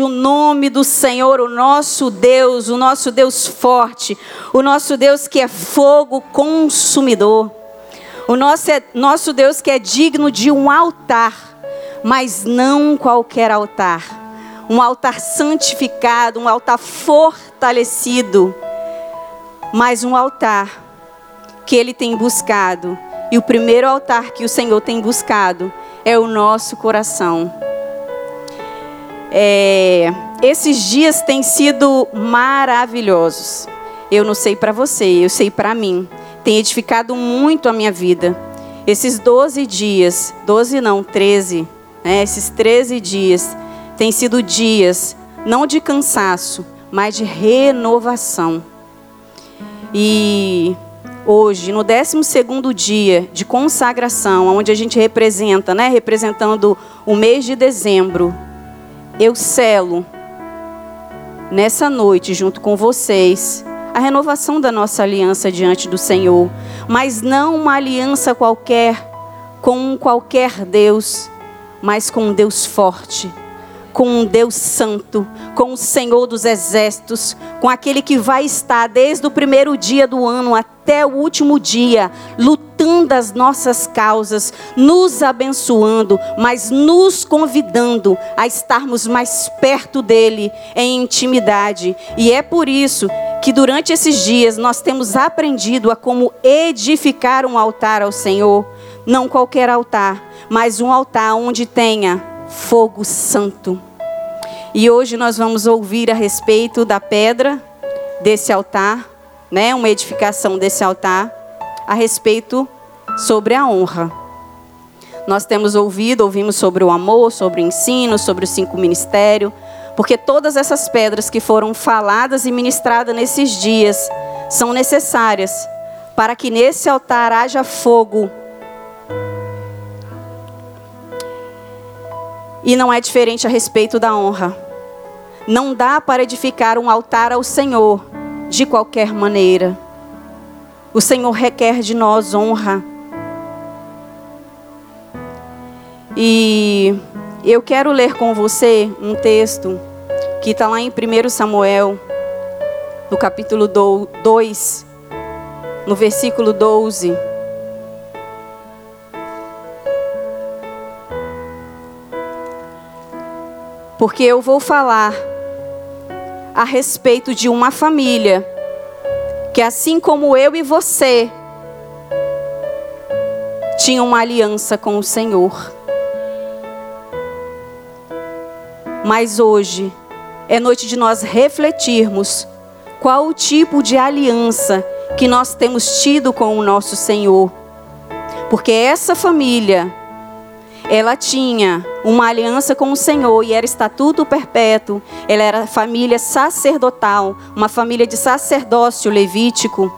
o nome do Senhor, o nosso Deus, o nosso Deus forte, o nosso Deus que é fogo consumidor, o nosso, é, nosso Deus que é digno de um altar, mas não qualquer altar, um altar santificado, um altar fortalecido, mas um altar que Ele tem buscado, e o primeiro altar que o Senhor tem buscado é o nosso coração. É, esses dias têm sido maravilhosos. Eu não sei para você, eu sei para mim. Tem edificado muito a minha vida. Esses 12 dias, 12 não, 13, né, esses 13 dias, têm sido dias não de cansaço, mas de renovação. E hoje, no 12 dia de consagração, onde a gente representa, né, representando o mês de dezembro, eu selo nessa noite, junto com vocês, a renovação da nossa aliança diante do Senhor, mas não uma aliança qualquer com qualquer Deus, mas com um Deus forte, com um Deus santo, com o Senhor dos exércitos, com aquele que vai estar desde o primeiro dia do ano até o último dia, lutando as nossas causas, nos abençoando, mas nos convidando a estarmos mais perto dele em intimidade. E é por isso que durante esses dias nós temos aprendido a como edificar um altar ao Senhor, não qualquer altar, mas um altar onde tenha fogo santo. E hoje nós vamos ouvir a respeito da pedra desse altar, né, uma edificação desse altar, a respeito sobre a honra. Nós temos ouvido, ouvimos sobre o amor, sobre o ensino, sobre os cinco ministérios, porque todas essas pedras que foram faladas e ministradas nesses dias são necessárias para que nesse altar haja fogo E não é diferente a respeito da honra. Não dá para edificar um altar ao Senhor de qualquer maneira. O Senhor requer de nós honra. E eu quero ler com você um texto que está lá em 1 Samuel, no capítulo 2, no versículo 12. Porque eu vou falar a respeito de uma família que, assim como eu e você, tinha uma aliança com o Senhor. Mas hoje é noite de nós refletirmos qual o tipo de aliança que nós temos tido com o nosso Senhor. Porque essa família ela tinha uma aliança com o Senhor e era estatuto perpétuo. Ela era família sacerdotal, uma família de sacerdócio levítico.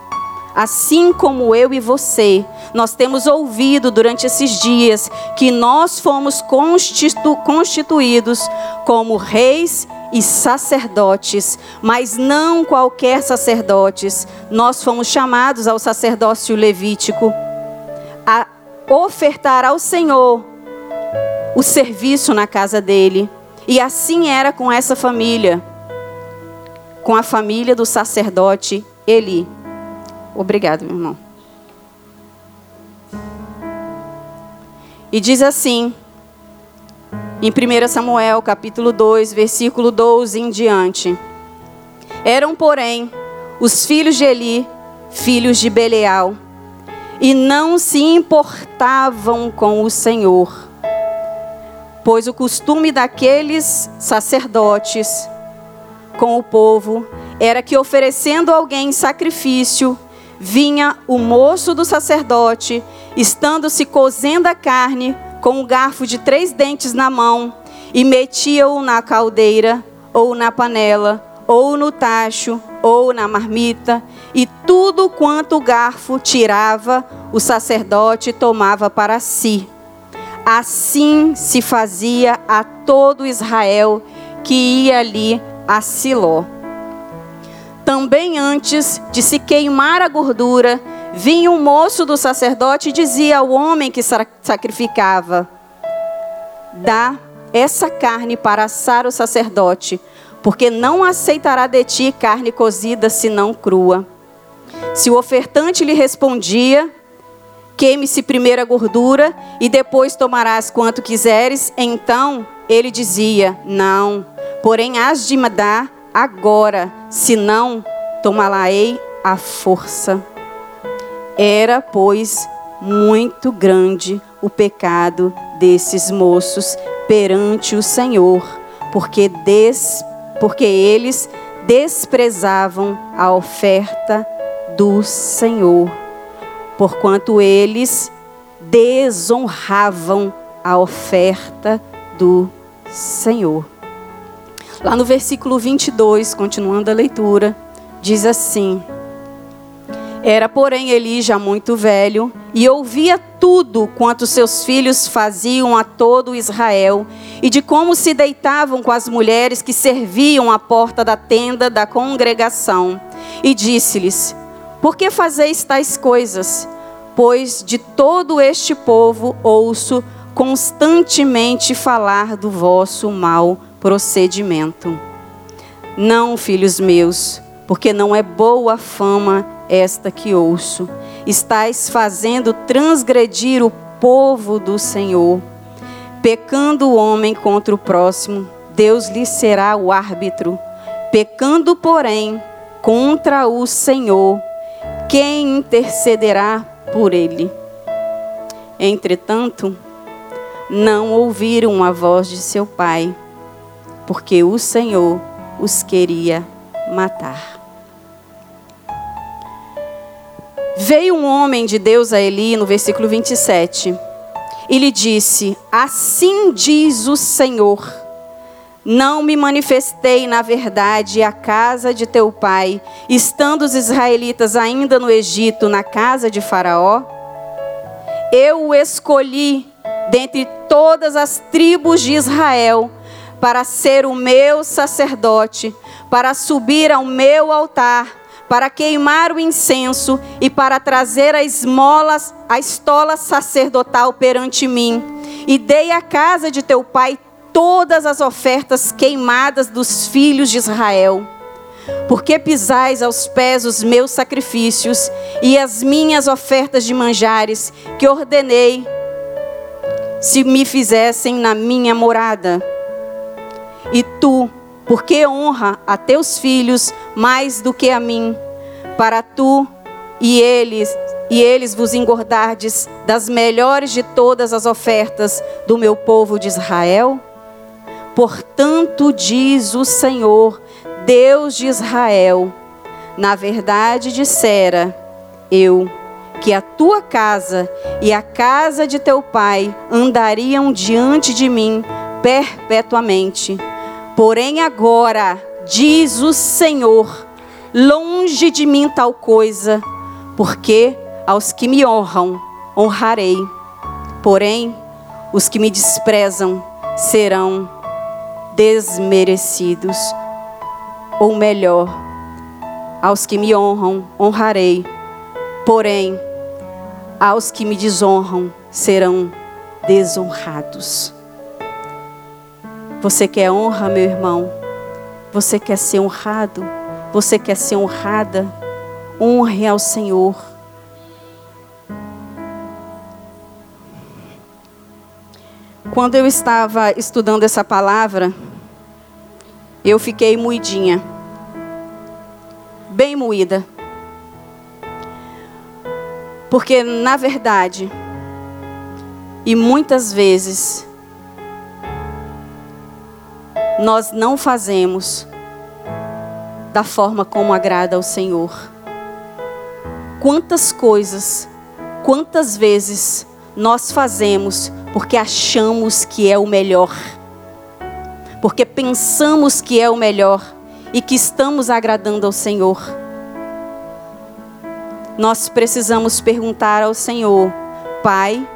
Assim como eu e você, nós temos ouvido durante esses dias que nós fomos constitu constituídos como reis e sacerdotes, mas não qualquer sacerdotes. Nós fomos chamados ao sacerdócio levítico a ofertar ao Senhor o serviço na casa dele. E assim era com essa família, com a família do sacerdote Eli. Obrigado, meu irmão. E diz assim, em 1 Samuel, capítulo 2, versículo 12 em diante: Eram, porém, os filhos de Eli, filhos de Beleal, e não se importavam com o Senhor Pois o costume daqueles sacerdotes com o povo era que, oferecendo alguém sacrifício, vinha o moço do sacerdote, estando-se cozendo a carne, com um garfo de três dentes na mão, e metia-o na caldeira, ou na panela, ou no tacho, ou na marmita, e tudo quanto o garfo tirava, o sacerdote tomava para si. Assim se fazia a todo Israel que ia ali a Siló. Também antes de se queimar a gordura, vinha um moço do sacerdote e dizia ao homem que sacrificava: Dá essa carne para assar o sacerdote, porque não aceitará de ti carne cozida senão crua. Se o ofertante lhe respondia, queime-se primeiro a gordura e depois tomarás quanto quiseres, então ele dizia: Não, porém has de me dar agora, senão tomá-la-ei à força. Era, pois, muito grande o pecado desses moços perante o Senhor, porque, des, porque eles desprezavam a oferta do Senhor, porquanto eles desonravam a oferta do Senhor. Lá no versículo 22, continuando a leitura, diz assim: Era, porém, Eli já muito velho e ouvia tudo quanto seus filhos faziam a todo Israel e de como se deitavam com as mulheres que serviam à porta da tenda da congregação. E disse-lhes: Por que fazeis tais coisas? Pois de todo este povo ouço constantemente falar do vosso mau procedimento. Não, filhos meus, porque não é boa fama esta que ouço. Estais fazendo transgredir o povo do Senhor. Pecando o homem contra o próximo, Deus lhe será o árbitro. Pecando, porém, contra o Senhor, quem intercederá por ele? Entretanto, não ouviram a voz de seu pai, porque o Senhor os queria matar. Veio um homem de Deus a Eli, no versículo 27, e lhe disse: Assim diz o Senhor: Não me manifestei na verdade à casa de teu pai, estando os israelitas ainda no Egito, na casa de Faraó? Eu o escolhi dentre todas as tribos de Israel para ser o meu sacerdote, para subir ao meu altar para queimar o incenso e para trazer a esmolas, a estola sacerdotal perante mim. E dei à casa de teu pai todas as ofertas queimadas dos filhos de Israel. Porque pisais aos pés os meus sacrifícios e as minhas ofertas de manjares que ordenei se me fizessem na minha morada. E tu, porque honra a teus filhos mais do que a mim, para tu e eles e eles vos engordardes das melhores de todas as ofertas do meu povo de Israel? Portanto, diz o Senhor, Deus de Israel: Na verdade dissera eu que a tua casa e a casa de teu pai andariam diante de mim perpetuamente. Porém, agora, diz o Senhor, longe de mim tal coisa, porque aos que me honram, honrarei. Porém, os que me desprezam serão desmerecidos. Ou melhor, aos que me honram, honrarei. Porém, aos que me desonram serão desonrados. Você quer honra, meu irmão? Você quer ser honrado? Você quer ser honrada? Honre ao Senhor. Quando eu estava estudando essa palavra, eu fiquei moidinha. Bem moída. Porque, na verdade, e muitas vezes, nós não fazemos da forma como agrada ao Senhor. Quantas coisas, quantas vezes nós fazemos porque achamos que é o melhor, porque pensamos que é o melhor e que estamos agradando ao Senhor. Nós precisamos perguntar ao Senhor, Pai,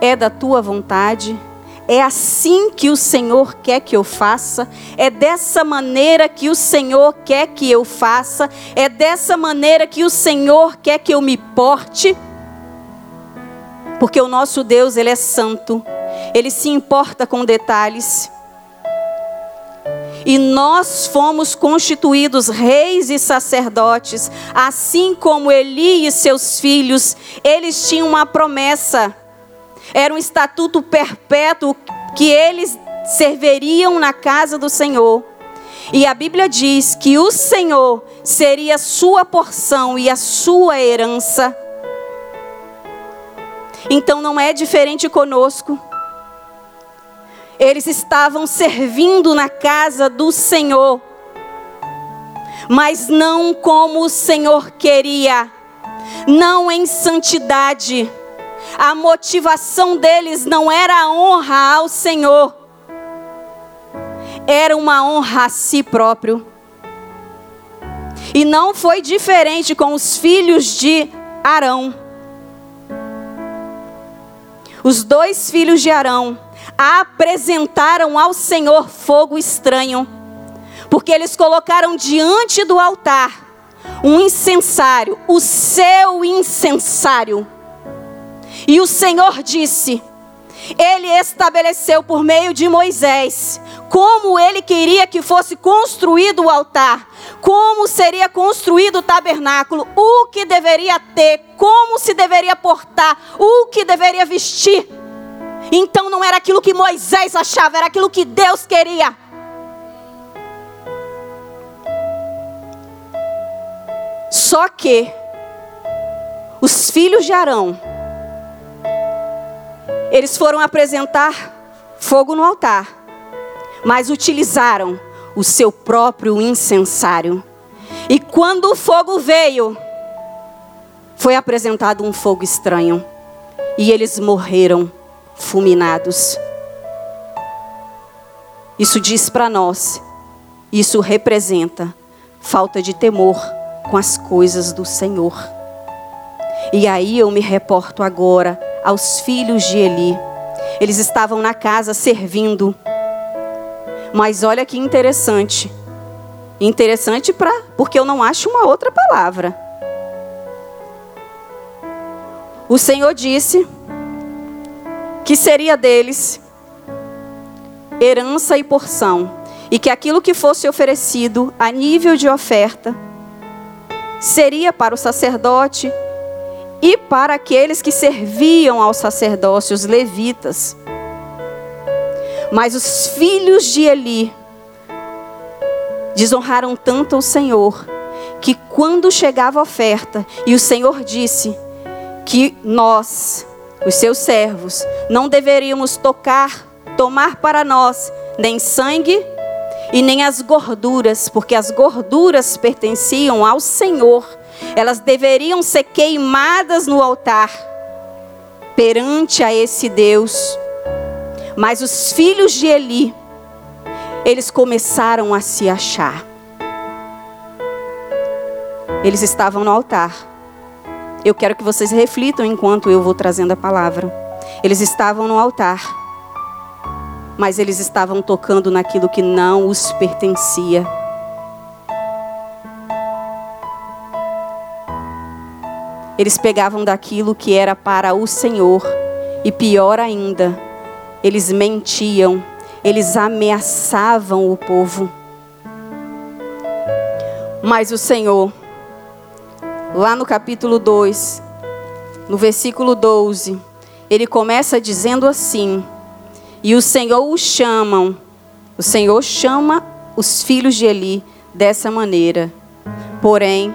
é da tua vontade? É assim que o Senhor quer que eu faça, é dessa maneira que o Senhor quer que eu faça, é dessa maneira que o Senhor quer que eu me porte. Porque o nosso Deus, ele é santo, Ele se importa com detalhes. E nós fomos constituídos reis e sacerdotes, assim como Eli e seus filhos, eles tinham uma promessa. Era um estatuto perpétuo que eles serviriam na casa do Senhor. E a Bíblia diz que o Senhor seria sua porção e a sua herança. Então não é diferente conosco. Eles estavam servindo na casa do Senhor, mas não como o Senhor queria, não em santidade. A motivação deles não era a honra ao Senhor, era uma honra a si próprio. E não foi diferente com os filhos de Arão. Os dois filhos de Arão apresentaram ao Senhor fogo estranho, porque eles colocaram diante do altar um incensário, o seu incensário. E o Senhor disse: Ele estabeleceu por meio de Moisés como ele queria que fosse construído o altar, como seria construído o tabernáculo, o que deveria ter, como se deveria portar, o que deveria vestir. Então não era aquilo que Moisés achava, era aquilo que Deus queria. Só que os filhos de Arão, eles foram apresentar fogo no altar, mas utilizaram o seu próprio incensário. E quando o fogo veio, foi apresentado um fogo estranho, e eles morreram fulminados. Isso diz para nós, isso representa falta de temor com as coisas do Senhor. E aí eu me reporto agora aos filhos de Eli. Eles estavam na casa servindo. Mas olha que interessante. Interessante para porque eu não acho uma outra palavra. O Senhor disse que seria deles herança e porção, e que aquilo que fosse oferecido a nível de oferta seria para o sacerdote e para aqueles que serviam ao sacerdócio, os levitas. Mas os filhos de Eli desonraram tanto o Senhor, que quando chegava a oferta, e o Senhor disse que nós, os seus servos, não deveríamos tocar, tomar para nós nem sangue e nem as gorduras, porque as gorduras pertenciam ao Senhor. Elas deveriam ser queimadas no altar perante a esse Deus. Mas os filhos de Eli, eles começaram a se achar. Eles estavam no altar eu quero que vocês reflitam enquanto eu vou trazendo a palavra. Eles estavam no altar, mas eles estavam tocando naquilo que não os pertencia. Eles pegavam daquilo que era para o Senhor, e pior ainda, eles mentiam, eles ameaçavam o povo. Mas o Senhor lá no capítulo 2, no versículo 12, ele começa dizendo assim: E o Senhor os chamam, o Senhor chama os filhos de Eli dessa maneira. Porém,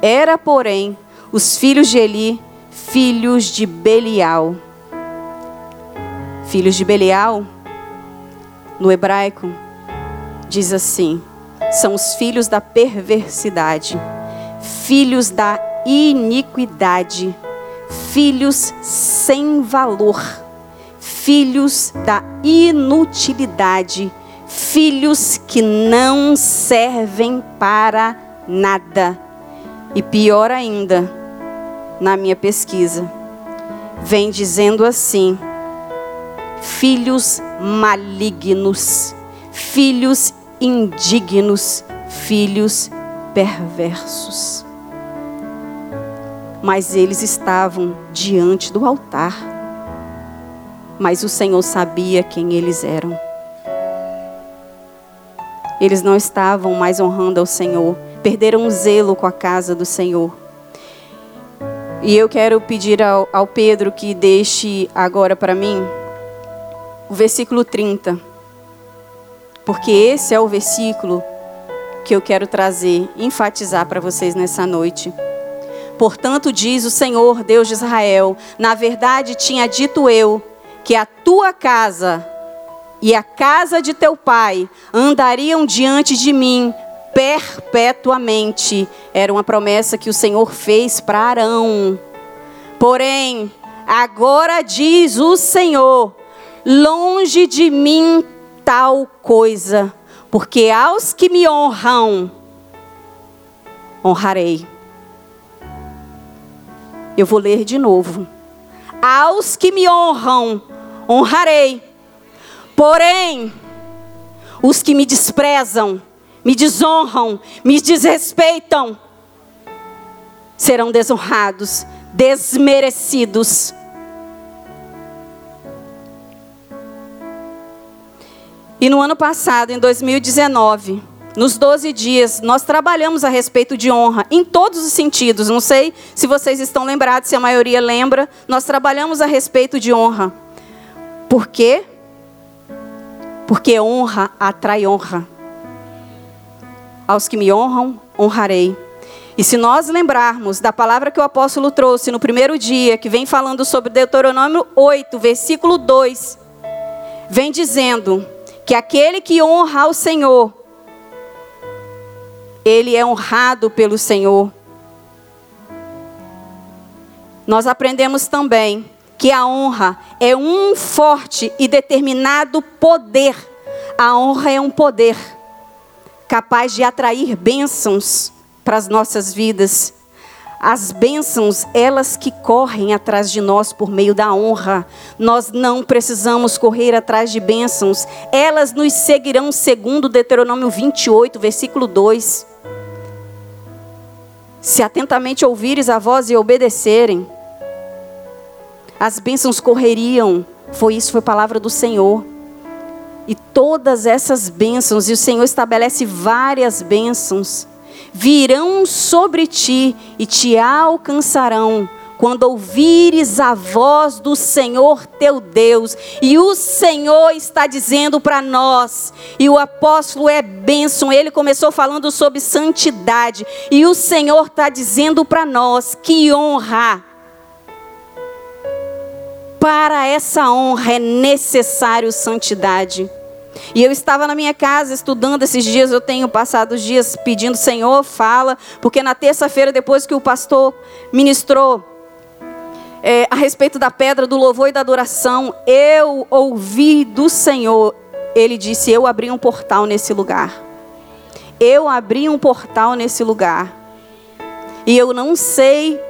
era porém os filhos de Eli filhos de Belial. Filhos de Belial, no hebraico, diz assim: são os filhos da perversidade filhos da iniquidade, filhos sem valor, filhos da inutilidade, filhos que não servem para nada. E pior ainda, na minha pesquisa, vem dizendo assim: filhos malignos, filhos indignos, filhos perversos. Mas eles estavam diante do altar. mas o Senhor sabia quem eles eram. Eles não estavam mais honrando ao Senhor, perderam o zelo com a casa do Senhor. E eu quero pedir ao, ao Pedro que deixe agora para mim o versículo 30, porque esse é o versículo que eu quero trazer, enfatizar para vocês nessa noite. Portanto, diz o Senhor, Deus de Israel: Na verdade, tinha dito eu que a tua casa e a casa de teu pai andariam diante de mim perpetuamente. Era uma promessa que o Senhor fez para Arão. Porém, agora diz o Senhor: longe de mim tal coisa, porque aos que me honram, honrarei. Eu vou ler de novo. Aos que me honram, honrarei. Porém, os que me desprezam, me desonram, me desrespeitam, serão desonrados, desmerecidos. E no ano passado, em 2019, nos 12 dias, nós trabalhamos a respeito de honra, em todos os sentidos. Não sei se vocês estão lembrados, se a maioria lembra. Nós trabalhamos a respeito de honra. Por quê? Porque honra atrai honra. Aos que me honram, honrarei. E se nós lembrarmos da palavra que o apóstolo trouxe no primeiro dia, que vem falando sobre Deuteronômio 8, versículo 2, vem dizendo que aquele que honra ao Senhor, ele é honrado pelo Senhor. Nós aprendemos também que a honra é um forte e determinado poder. A honra é um poder capaz de atrair bênçãos para as nossas vidas. As bênçãos, elas que correm atrás de nós por meio da honra. Nós não precisamos correr atrás de bênçãos. Elas nos seguirão segundo Deuteronômio 28, versículo 2. Se atentamente ouvires a voz e obedecerem, as bênçãos correriam. Foi isso, foi palavra do Senhor. E todas essas bênçãos, e o Senhor estabelece várias bênçãos, virão sobre ti e te alcançarão quando ouvires a voz do Senhor teu Deus, e o Senhor está dizendo para nós, e o apóstolo é bênção, ele começou falando sobre santidade, e o Senhor está dizendo para nós que honra, para essa honra é necessário santidade. E eu estava na minha casa estudando esses dias, eu tenho passado os dias pedindo, Senhor, fala, porque na terça-feira, depois que o pastor ministrou é, a respeito da pedra do louvor e da adoração, eu ouvi do Senhor, ele disse: Eu abri um portal nesse lugar. Eu abri um portal nesse lugar. E eu não sei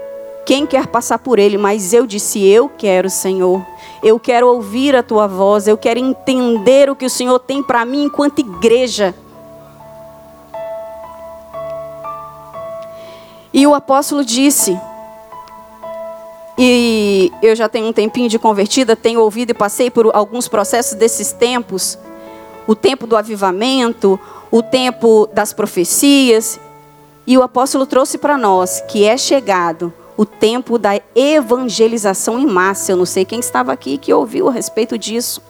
quem quer passar por ele, mas eu disse: Eu quero, Senhor. Eu quero ouvir a tua voz, eu quero entender o que o Senhor tem para mim enquanto igreja. E o apóstolo disse: e eu já tenho um tempinho de convertida, tenho ouvido e passei por alguns processos desses tempos. O tempo do avivamento, o tempo das profecias. E o apóstolo trouxe para nós que é chegado o tempo da evangelização em massa. Eu não sei quem estava aqui que ouviu a respeito disso.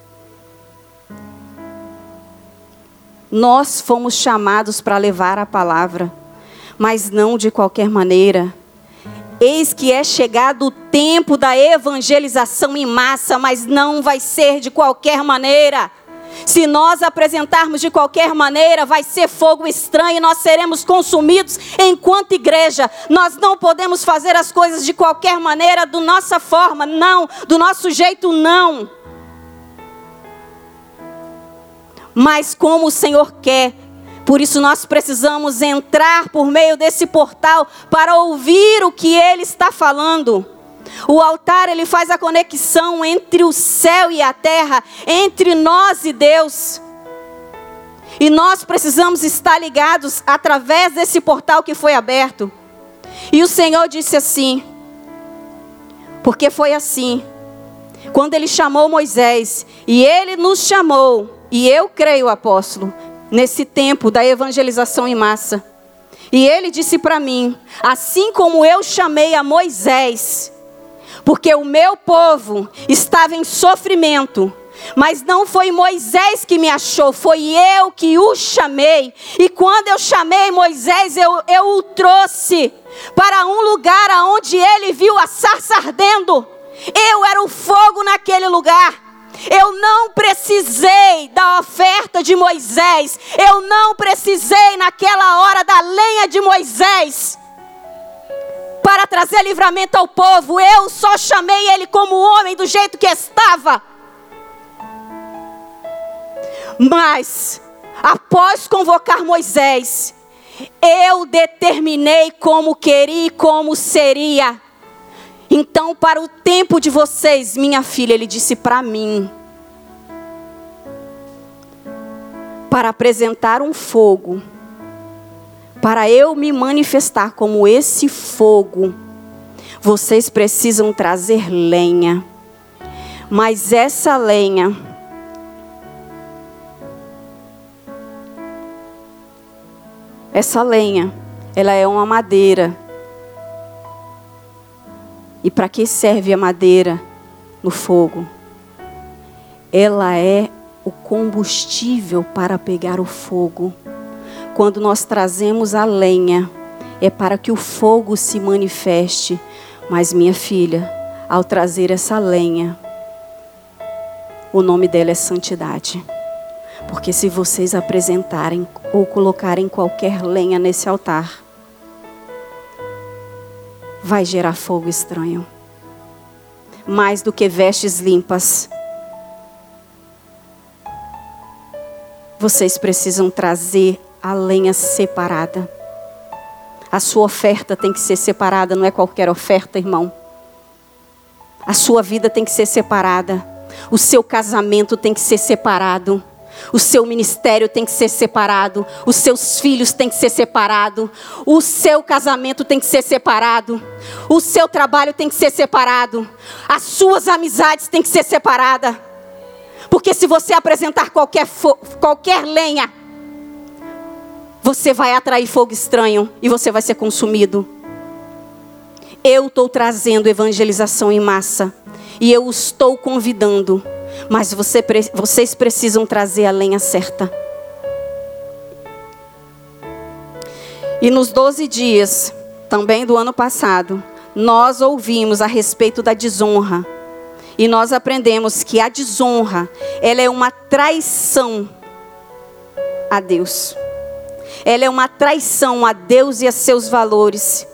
Nós fomos chamados para levar a palavra, mas não de qualquer maneira Eis que é chegado o tempo da evangelização em massa, mas não vai ser de qualquer maneira. Se nós apresentarmos de qualquer maneira, vai ser fogo estranho e nós seremos consumidos enquanto igreja. Nós não podemos fazer as coisas de qualquer maneira, do nossa forma, não, do nosso jeito, não. Mas como o Senhor quer, por isso nós precisamos entrar por meio desse portal para ouvir o que ele está falando. O altar ele faz a conexão entre o céu e a terra, entre nós e Deus. E nós precisamos estar ligados através desse portal que foi aberto. E o Senhor disse assim: Porque foi assim quando ele chamou Moisés, e ele nos chamou, e eu creio, apóstolo, nesse tempo da evangelização em massa. E ele disse para mim: assim como eu chamei a Moisés, porque o meu povo estava em sofrimento, mas não foi Moisés que me achou, foi eu que o chamei. E quando eu chamei Moisés, eu, eu o trouxe para um lugar onde ele viu a sarça ardendo. Eu era o fogo naquele lugar. Eu não precisei da oferta de Moisés. Eu não precisei naquela hora da lenha de Moisés trazer livramento ao povo. Eu só chamei ele como homem do jeito que estava. Mas, após convocar Moisés, eu determinei como queria e como seria. Então, para o tempo de vocês, minha filha, ele disse para mim, para apresentar um fogo, para eu me manifestar como esse fogo, vocês precisam trazer lenha. Mas essa lenha, essa lenha, ela é uma madeira e para que serve a madeira no fogo? Ela é o combustível para pegar o fogo. Quando nós trazemos a lenha, é para que o fogo se manifeste. Mas, minha filha, ao trazer essa lenha, o nome dela é santidade. Porque se vocês apresentarem ou colocarem qualquer lenha nesse altar, vai gerar fogo estranho. Mais do que vestes limpas. Vocês precisam trazer a lenha separada. A sua oferta tem que ser separada, não é qualquer oferta, irmão. A sua vida tem que ser separada. O seu casamento tem que ser separado. O seu ministério tem que ser separado, os seus filhos têm que ser separado, o seu casamento tem que ser separado, o seu trabalho tem que ser separado, as suas amizades têm que ser separadas. Porque se você apresentar qualquer, qualquer lenha, você vai atrair fogo estranho e você vai ser consumido. Eu estou trazendo evangelização em massa e eu estou convidando mas você, vocês precisam trazer a lenha certa. E nos 12 dias, também do ano passado, nós ouvimos a respeito da desonra. E nós aprendemos que a desonra, ela é uma traição a Deus. Ela é uma traição a Deus e a seus valores.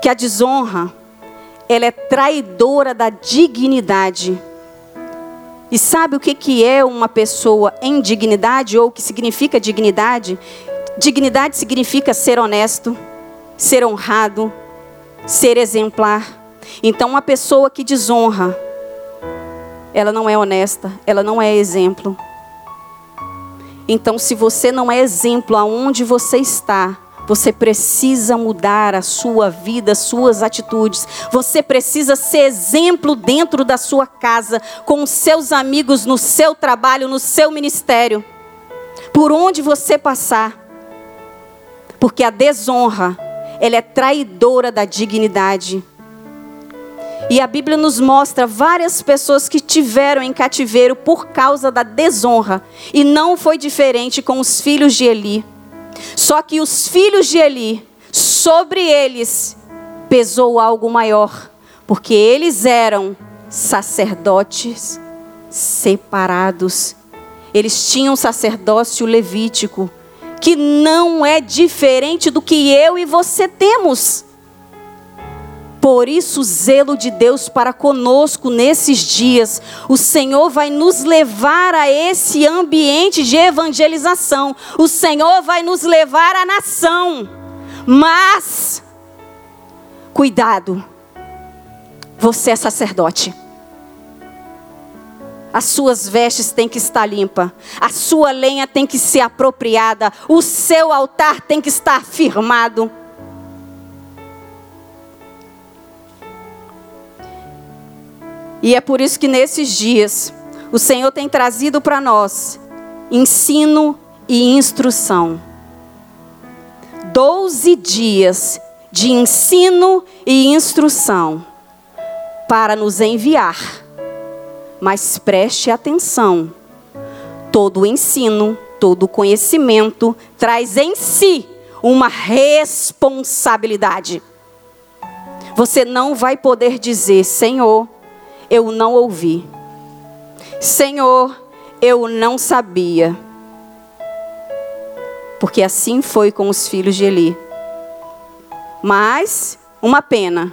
Que a desonra, ela é traidora da dignidade e sabe o que, que é uma pessoa em dignidade ou o que significa dignidade? Dignidade significa ser honesto, ser honrado, ser exemplar. Então, uma pessoa que desonra, ela não é honesta, ela não é exemplo. Então, se você não é exemplo aonde você está, você precisa mudar a sua vida, as suas atitudes. Você precisa ser exemplo dentro da sua casa, com os seus amigos, no seu trabalho, no seu ministério. Por onde você passar. Porque a desonra, ela é traidora da dignidade. E a Bíblia nos mostra várias pessoas que tiveram em cativeiro por causa da desonra. E não foi diferente com os filhos de Eli. Só que os filhos de Eli, sobre eles pesou algo maior, porque eles eram sacerdotes separados. Eles tinham sacerdócio levítico, que não é diferente do que eu e você temos. Por isso, o zelo de Deus para conosco nesses dias, o Senhor vai nos levar a esse ambiente de evangelização. O Senhor vai nos levar à nação. Mas, cuidado, você é sacerdote. As suas vestes têm que estar limpa, a sua lenha tem que ser apropriada, o seu altar tem que estar firmado. E é por isso que nesses dias o Senhor tem trazido para nós ensino e instrução. Doze dias de ensino e instrução para nos enviar. Mas preste atenção: todo ensino, todo conhecimento traz em si uma responsabilidade. Você não vai poder dizer, Senhor, eu não ouvi. Senhor, eu não sabia. Porque assim foi com os filhos de Eli. Mas, uma pena,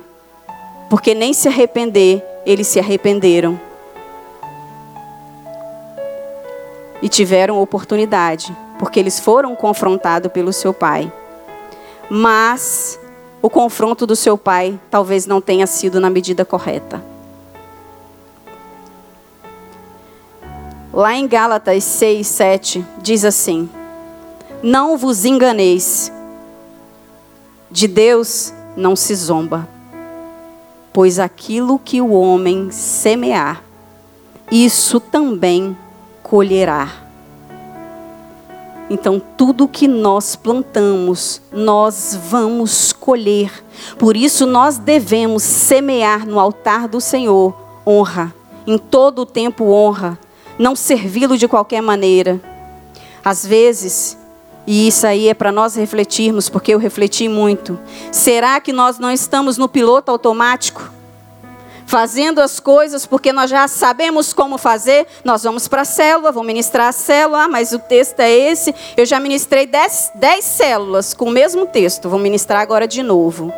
porque nem se arrepender, eles se arrependeram. E tiveram oportunidade, porque eles foram confrontados pelo seu pai. Mas o confronto do seu pai talvez não tenha sido na medida correta. Lá em Gálatas 6, 7, diz assim: Não vos enganeis, de Deus não se zomba, pois aquilo que o homem semear, isso também colherá. Então, tudo que nós plantamos, nós vamos colher. Por isso, nós devemos semear no altar do Senhor honra, em todo o tempo honra, não servi-lo de qualquer maneira. Às vezes, e isso aí é para nós refletirmos, porque eu refleti muito. Será que nós não estamos no piloto automático? Fazendo as coisas porque nós já sabemos como fazer, nós vamos para a célula, vou ministrar a célula, ah, mas o texto é esse. Eu já ministrei dez, dez células com o mesmo texto, vou ministrar agora de novo.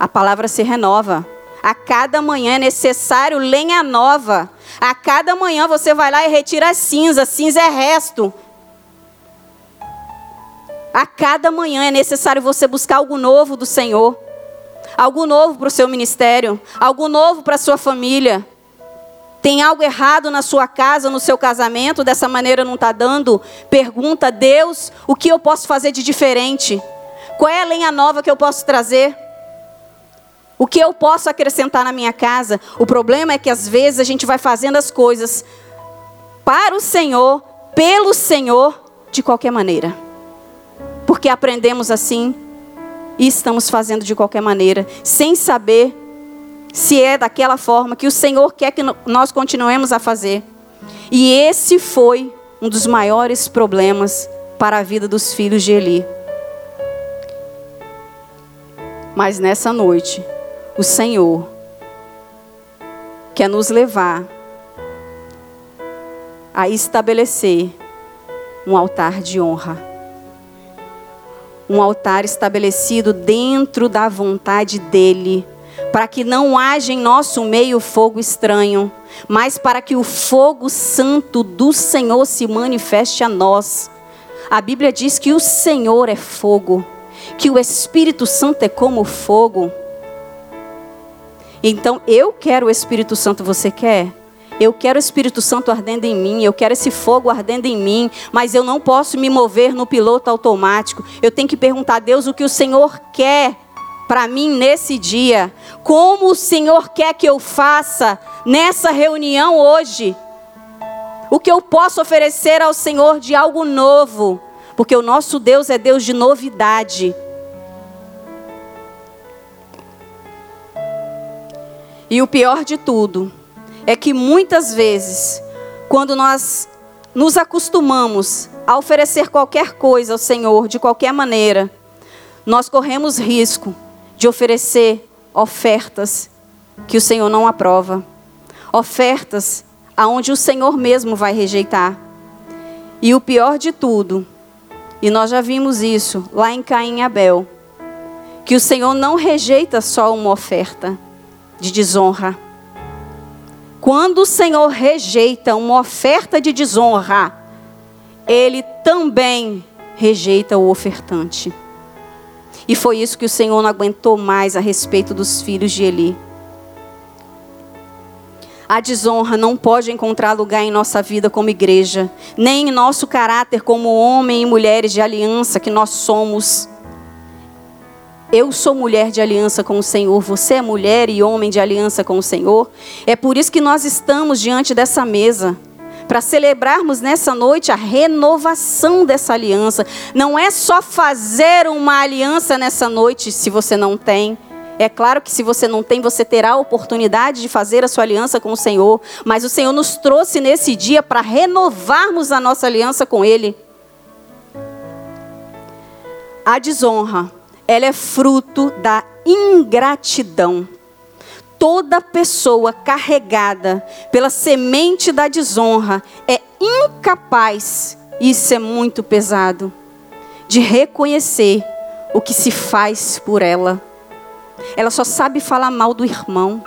A palavra se renova. A cada manhã é necessário lenha nova. A cada manhã você vai lá e retira a cinza. Cinza é resto. A cada manhã é necessário você buscar algo novo do Senhor. Algo novo para o seu ministério. Algo novo para a sua família. Tem algo errado na sua casa, no seu casamento, dessa maneira não está dando? Pergunta a Deus o que eu posso fazer de diferente. Qual é a lenha nova que eu posso trazer? O que eu posso acrescentar na minha casa? O problema é que às vezes a gente vai fazendo as coisas para o Senhor, pelo Senhor, de qualquer maneira. Porque aprendemos assim e estamos fazendo de qualquer maneira, sem saber se é daquela forma que o Senhor quer que nós continuemos a fazer. E esse foi um dos maiores problemas para a vida dos filhos de Eli. Mas nessa noite, o Senhor quer nos levar a estabelecer um altar de honra. Um altar estabelecido dentro da vontade dEle, para que não haja em nosso meio fogo estranho, mas para que o fogo santo do Senhor se manifeste a nós. A Bíblia diz que o Senhor é fogo, que o Espírito Santo é como fogo. Então, eu quero o Espírito Santo, você quer? Eu quero o Espírito Santo ardendo em mim, eu quero esse fogo ardendo em mim, mas eu não posso me mover no piloto automático. Eu tenho que perguntar a Deus o que o Senhor quer para mim nesse dia. Como o Senhor quer que eu faça nessa reunião hoje? O que eu posso oferecer ao Senhor de algo novo? Porque o nosso Deus é Deus de novidade. E o pior de tudo é que muitas vezes, quando nós nos acostumamos a oferecer qualquer coisa ao Senhor de qualquer maneira, nós corremos risco de oferecer ofertas que o Senhor não aprova, ofertas aonde o Senhor mesmo vai rejeitar. E o pior de tudo, e nós já vimos isso lá em Caim e Abel, que o Senhor não rejeita só uma oferta, de desonra. Quando o Senhor rejeita uma oferta de desonra, ele também rejeita o ofertante. E foi isso que o Senhor não aguentou mais a respeito dos filhos de Eli. A desonra não pode encontrar lugar em nossa vida como igreja, nem em nosso caráter como homem e mulheres de aliança que nós somos. Eu sou mulher de aliança com o Senhor, você é mulher e homem de aliança com o Senhor. É por isso que nós estamos diante dessa mesa para celebrarmos nessa noite a renovação dessa aliança. Não é só fazer uma aliança nessa noite, se você não tem. É claro que se você não tem, você terá a oportunidade de fazer a sua aliança com o Senhor. Mas o Senhor nos trouxe nesse dia para renovarmos a nossa aliança com Ele. A desonra ela é fruto da ingratidão. Toda pessoa carregada pela semente da desonra é incapaz, isso é muito pesado, de reconhecer o que se faz por ela. Ela só sabe falar mal do irmão.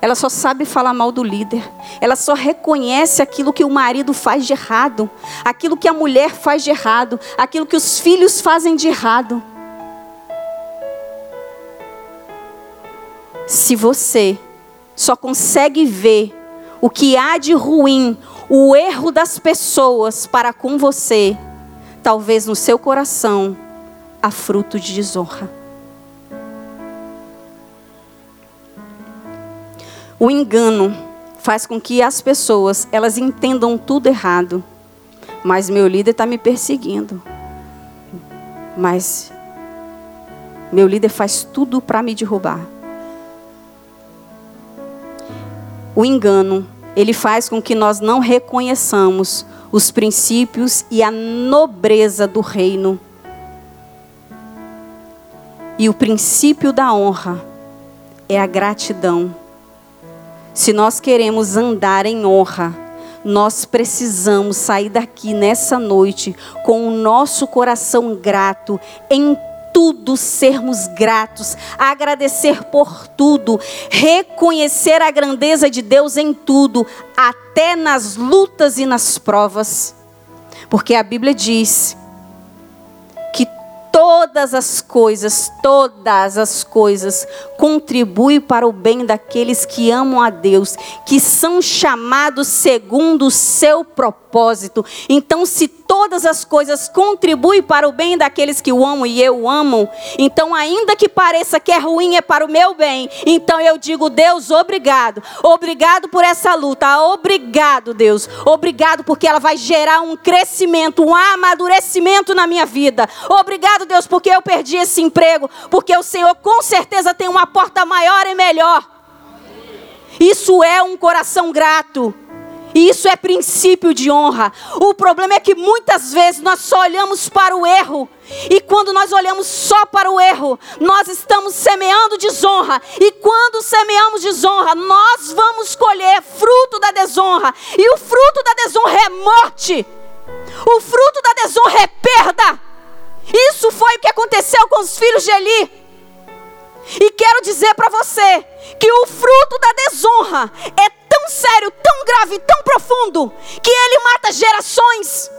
Ela só sabe falar mal do líder. Ela só reconhece aquilo que o marido faz de errado, aquilo que a mulher faz de errado, aquilo que os filhos fazem de errado. Se você só consegue ver o que há de ruim, o erro das pessoas para com você, talvez no seu coração há fruto de desonra. O engano faz com que as pessoas elas entendam tudo errado. Mas meu líder está me perseguindo. Mas meu líder faz tudo para me derrubar. O engano, ele faz com que nós não reconheçamos os princípios e a nobreza do reino. E o princípio da honra é a gratidão. Se nós queremos andar em honra, nós precisamos sair daqui nessa noite com o nosso coração grato em tudo sermos gratos, agradecer por tudo, reconhecer a grandeza de Deus em tudo, até nas lutas e nas provas. Porque a Bíblia diz todas as coisas, todas as coisas contribuem para o bem daqueles que amam a Deus, que são chamados segundo o seu propósito. Então, se todas as coisas contribuem para o bem daqueles que o amam e eu amo, então, ainda que pareça que é ruim, é para o meu bem. Então, eu digo, Deus, obrigado. Obrigado por essa luta. Obrigado, Deus. Obrigado porque ela vai gerar um crescimento, um amadurecimento na minha vida. Obrigado, Deus, porque eu perdi esse emprego, porque o Senhor com certeza tem uma porta maior e melhor. Isso é um coração grato. Isso é princípio de honra. O problema é que muitas vezes nós só olhamos para o erro. E quando nós olhamos só para o erro, nós estamos semeando desonra. E quando semeamos desonra, nós vamos colher fruto da desonra. E o fruto da desonra é morte. O fruto da desonra é perda. Isso foi o que aconteceu com os filhos de Eli. E quero dizer para você que o fruto da desonra é tão sério, tão grave, tão profundo, que ele mata gerações.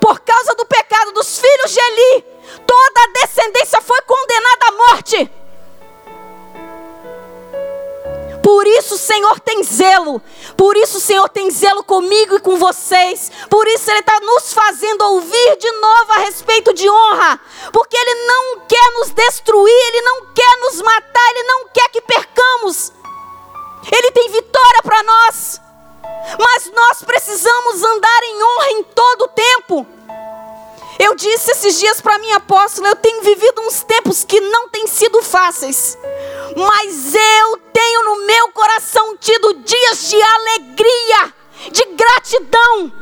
Por causa do pecado dos filhos de Eli, toda a descendência foi condenada à morte. Por isso o Senhor tem zelo. Por isso o Senhor tem zelo comigo e com vocês. Por isso Ele está nos fazendo ouvir de novo a respeito de honra. Porque Ele não quer nos destruir, Ele não quer nos matar, Ele não quer que percamos. Ele tem vitória para nós. Mas nós precisamos andar em honra em todo o tempo. Eu disse esses dias para minha apóstola, eu tenho vivido uns tempos que não têm sido fáceis. Mas eu tenho no meu coração tido dias de alegria, de gratidão,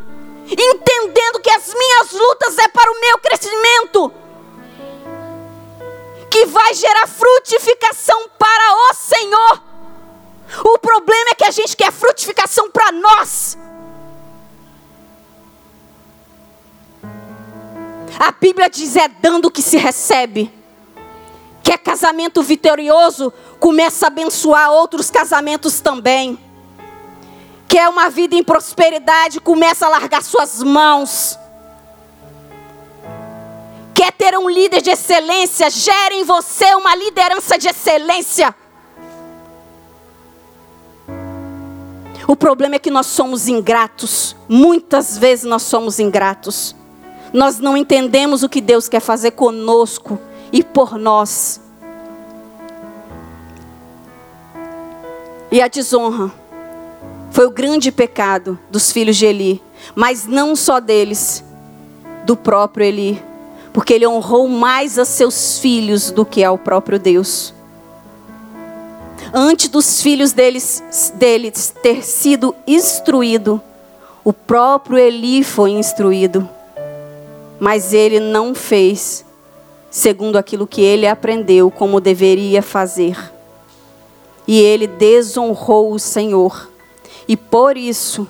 entendendo que as minhas lutas é para o meu crescimento, que vai gerar frutificação para o Senhor. O problema é que a gente quer frutificação para nós. A Bíblia diz: é dando que se recebe. Quer casamento vitorioso? Começa a abençoar outros casamentos também. Quer uma vida em prosperidade? Começa a largar suas mãos. Quer ter um líder de excelência? Gere em você uma liderança de excelência. O problema é que nós somos ingratos. Muitas vezes nós somos ingratos nós não entendemos o que Deus quer fazer conosco e por nós. E a desonra foi o grande pecado dos filhos de Eli, mas não só deles, do próprio Eli, porque ele honrou mais a seus filhos do que ao próprio Deus. Antes dos filhos deles, deles ter sido instruído, o próprio Eli foi instruído mas ele não fez segundo aquilo que ele aprendeu como deveria fazer. E ele desonrou o Senhor. E por isso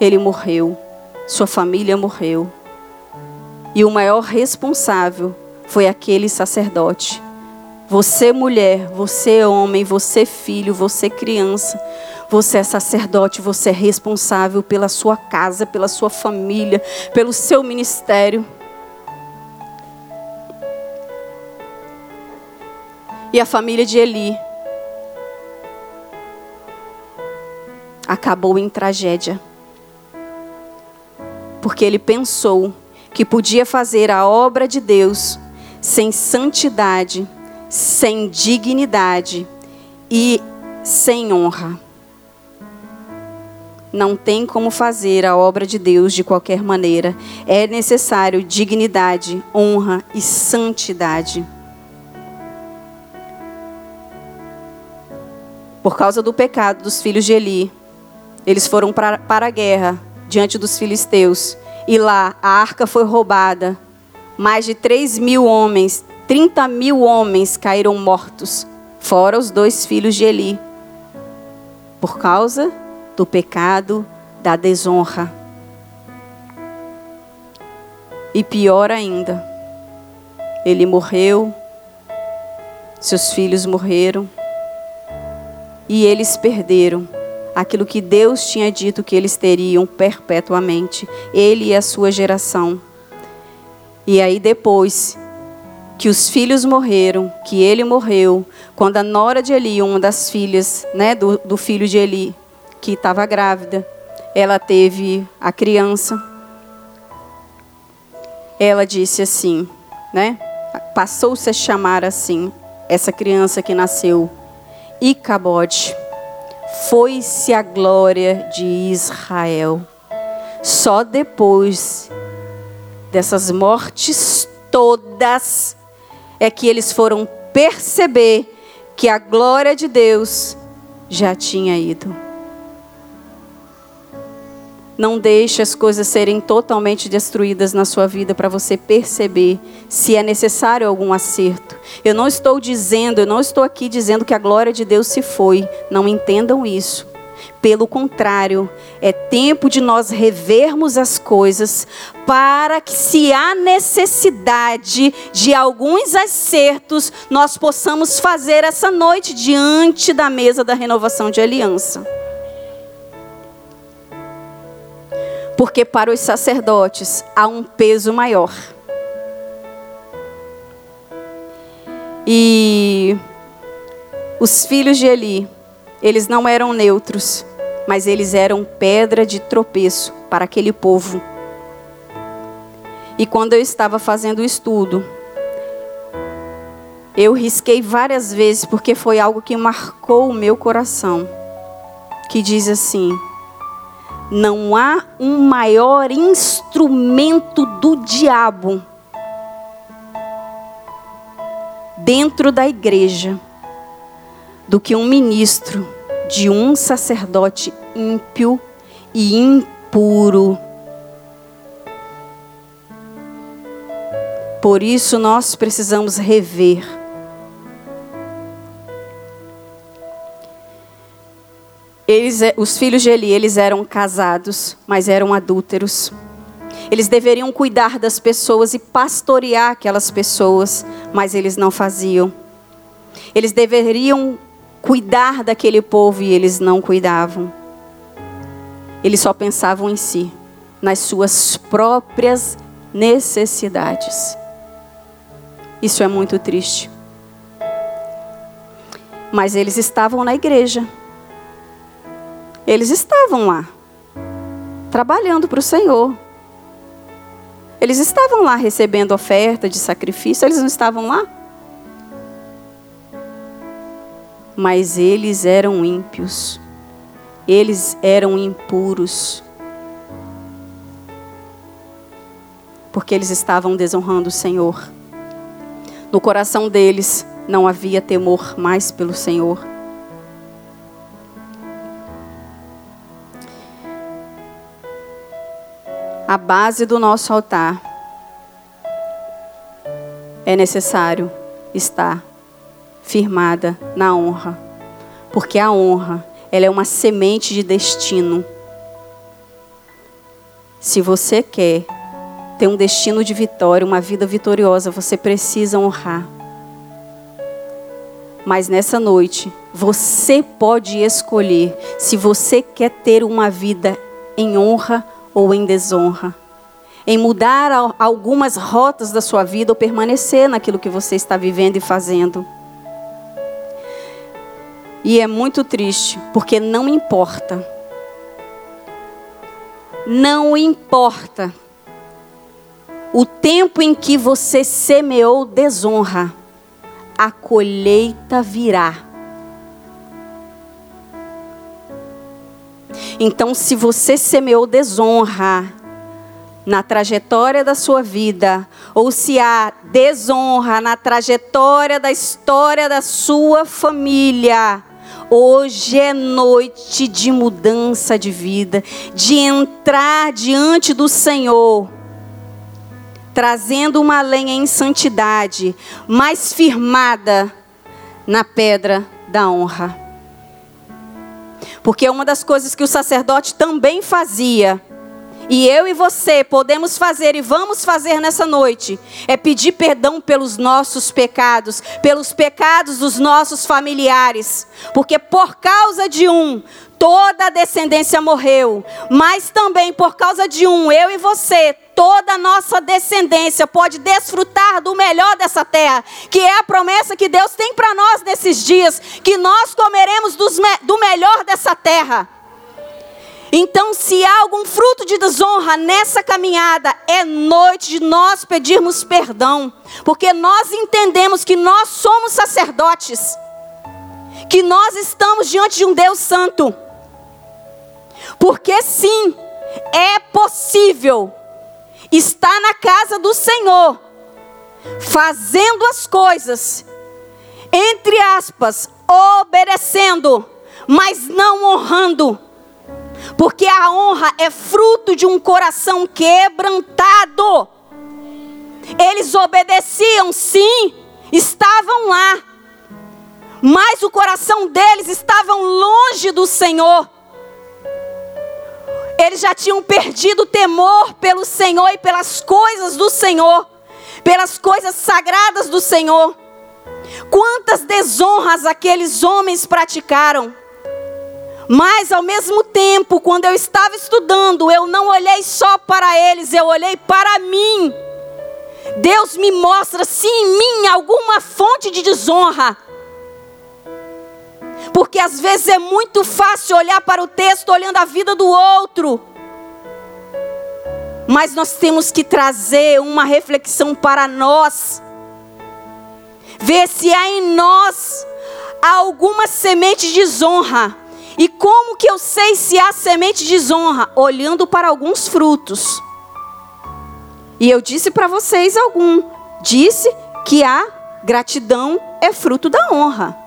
ele morreu, sua família morreu. E o maior responsável foi aquele sacerdote. Você, mulher, você, homem, você, filho, você, criança, você é sacerdote, você é responsável pela sua casa, pela sua família, pelo seu ministério. E a família de Eli acabou em tragédia. Porque ele pensou que podia fazer a obra de Deus sem santidade, sem dignidade e sem honra. Não tem como fazer a obra de Deus de qualquer maneira. É necessário dignidade, honra e santidade. Por causa do pecado dos filhos de Eli, eles foram para, para a guerra diante dos filisteus. E lá a arca foi roubada. Mais de 3 mil homens, 30 mil homens caíram mortos, fora os dois filhos de Eli, por causa do pecado da desonra. E pior ainda, ele morreu, seus filhos morreram, e eles perderam aquilo que Deus tinha dito que eles teriam perpetuamente, ele e a sua geração. E aí depois que os filhos morreram, que ele morreu, quando a nora de Eli, uma das filhas, né, do, do filho de Eli, que estava grávida, ela teve a criança. Ela disse assim, né? Passou-se a chamar assim essa criança que nasceu Icabode foi-se a glória de Israel. Só depois dessas mortes todas é que eles foram perceber que a glória de Deus já tinha ido. Não deixe as coisas serem totalmente destruídas na sua vida para você perceber se é necessário algum acerto. Eu não estou dizendo, eu não estou aqui dizendo que a glória de Deus se foi. Não entendam isso. Pelo contrário, é tempo de nós revermos as coisas para que, se há necessidade de alguns acertos, nós possamos fazer essa noite diante da mesa da renovação de aliança. Porque para os sacerdotes há um peso maior. E os filhos de Eli, eles não eram neutros, mas eles eram pedra de tropeço para aquele povo. E quando eu estava fazendo o estudo, eu risquei várias vezes porque foi algo que marcou o meu coração. Que diz assim: não há um maior instrumento do diabo dentro da igreja do que um ministro de um sacerdote ímpio e impuro. Por isso nós precisamos rever Eles, é, os filhos de Eli, eles eram casados, mas eram adúlteros. Eles deveriam cuidar das pessoas e pastorear aquelas pessoas, mas eles não faziam. Eles deveriam cuidar daquele povo e eles não cuidavam. Eles só pensavam em si, nas suas próprias necessidades. Isso é muito triste. Mas eles estavam na igreja. Eles estavam lá, trabalhando para o Senhor. Eles estavam lá recebendo oferta de sacrifício, eles não estavam lá? mas eles eram ímpios, eles eram impuros, porque eles estavam desonrando o Senhor. No coração deles não havia temor mais pelo Senhor. A base do nosso altar é necessário estar firmada na honra, porque a honra, ela é uma semente de destino. Se você quer ter um destino de vitória, uma vida vitoriosa, você precisa honrar. Mas nessa noite, você pode escolher se você quer ter uma vida em honra ou em desonra. Em mudar algumas rotas da sua vida ou permanecer naquilo que você está vivendo e fazendo. E é muito triste, porque não importa. Não importa o tempo em que você semeou desonra, a colheita virá. Então, se você semeou desonra na trajetória da sua vida, ou se há desonra na trajetória da história da sua família, Hoje é noite de mudança de vida, de entrar diante do Senhor trazendo uma lenha em santidade, mais firmada na pedra da honra. Porque uma das coisas que o sacerdote também fazia, e eu e você podemos fazer e vamos fazer nessa noite, é pedir perdão pelos nossos pecados, pelos pecados dos nossos familiares, porque por causa de um, toda a descendência morreu, mas também por causa de um, eu e você, toda a nossa descendência pode desfrutar do melhor dessa terra, que é a promessa que Deus tem para nós nesses dias, que nós comeremos do melhor dessa terra. Então, se há algum fruto de desonra nessa caminhada, é noite de nós pedirmos perdão, porque nós entendemos que nós somos sacerdotes, que nós estamos diante de um Deus Santo. Porque sim, é possível estar na casa do Senhor, fazendo as coisas, entre aspas, obedecendo, mas não honrando. Porque a honra é fruto de um coração quebrantado. Eles obedeciam, sim, estavam lá, mas o coração deles estava longe do Senhor. Eles já tinham perdido o temor pelo Senhor e pelas coisas do Senhor, pelas coisas sagradas do Senhor. Quantas desonras aqueles homens praticaram. Mas ao mesmo tempo, quando eu estava estudando, eu não olhei só para eles, eu olhei para mim. Deus me mostra se em mim alguma fonte de desonra. Porque às vezes é muito fácil olhar para o texto olhando a vida do outro. Mas nós temos que trazer uma reflexão para nós. Ver se há em nós alguma semente de desonra. E como que eu sei se há semente de desonra? Olhando para alguns frutos. E eu disse para vocês algum. Disse que a gratidão é fruto da honra.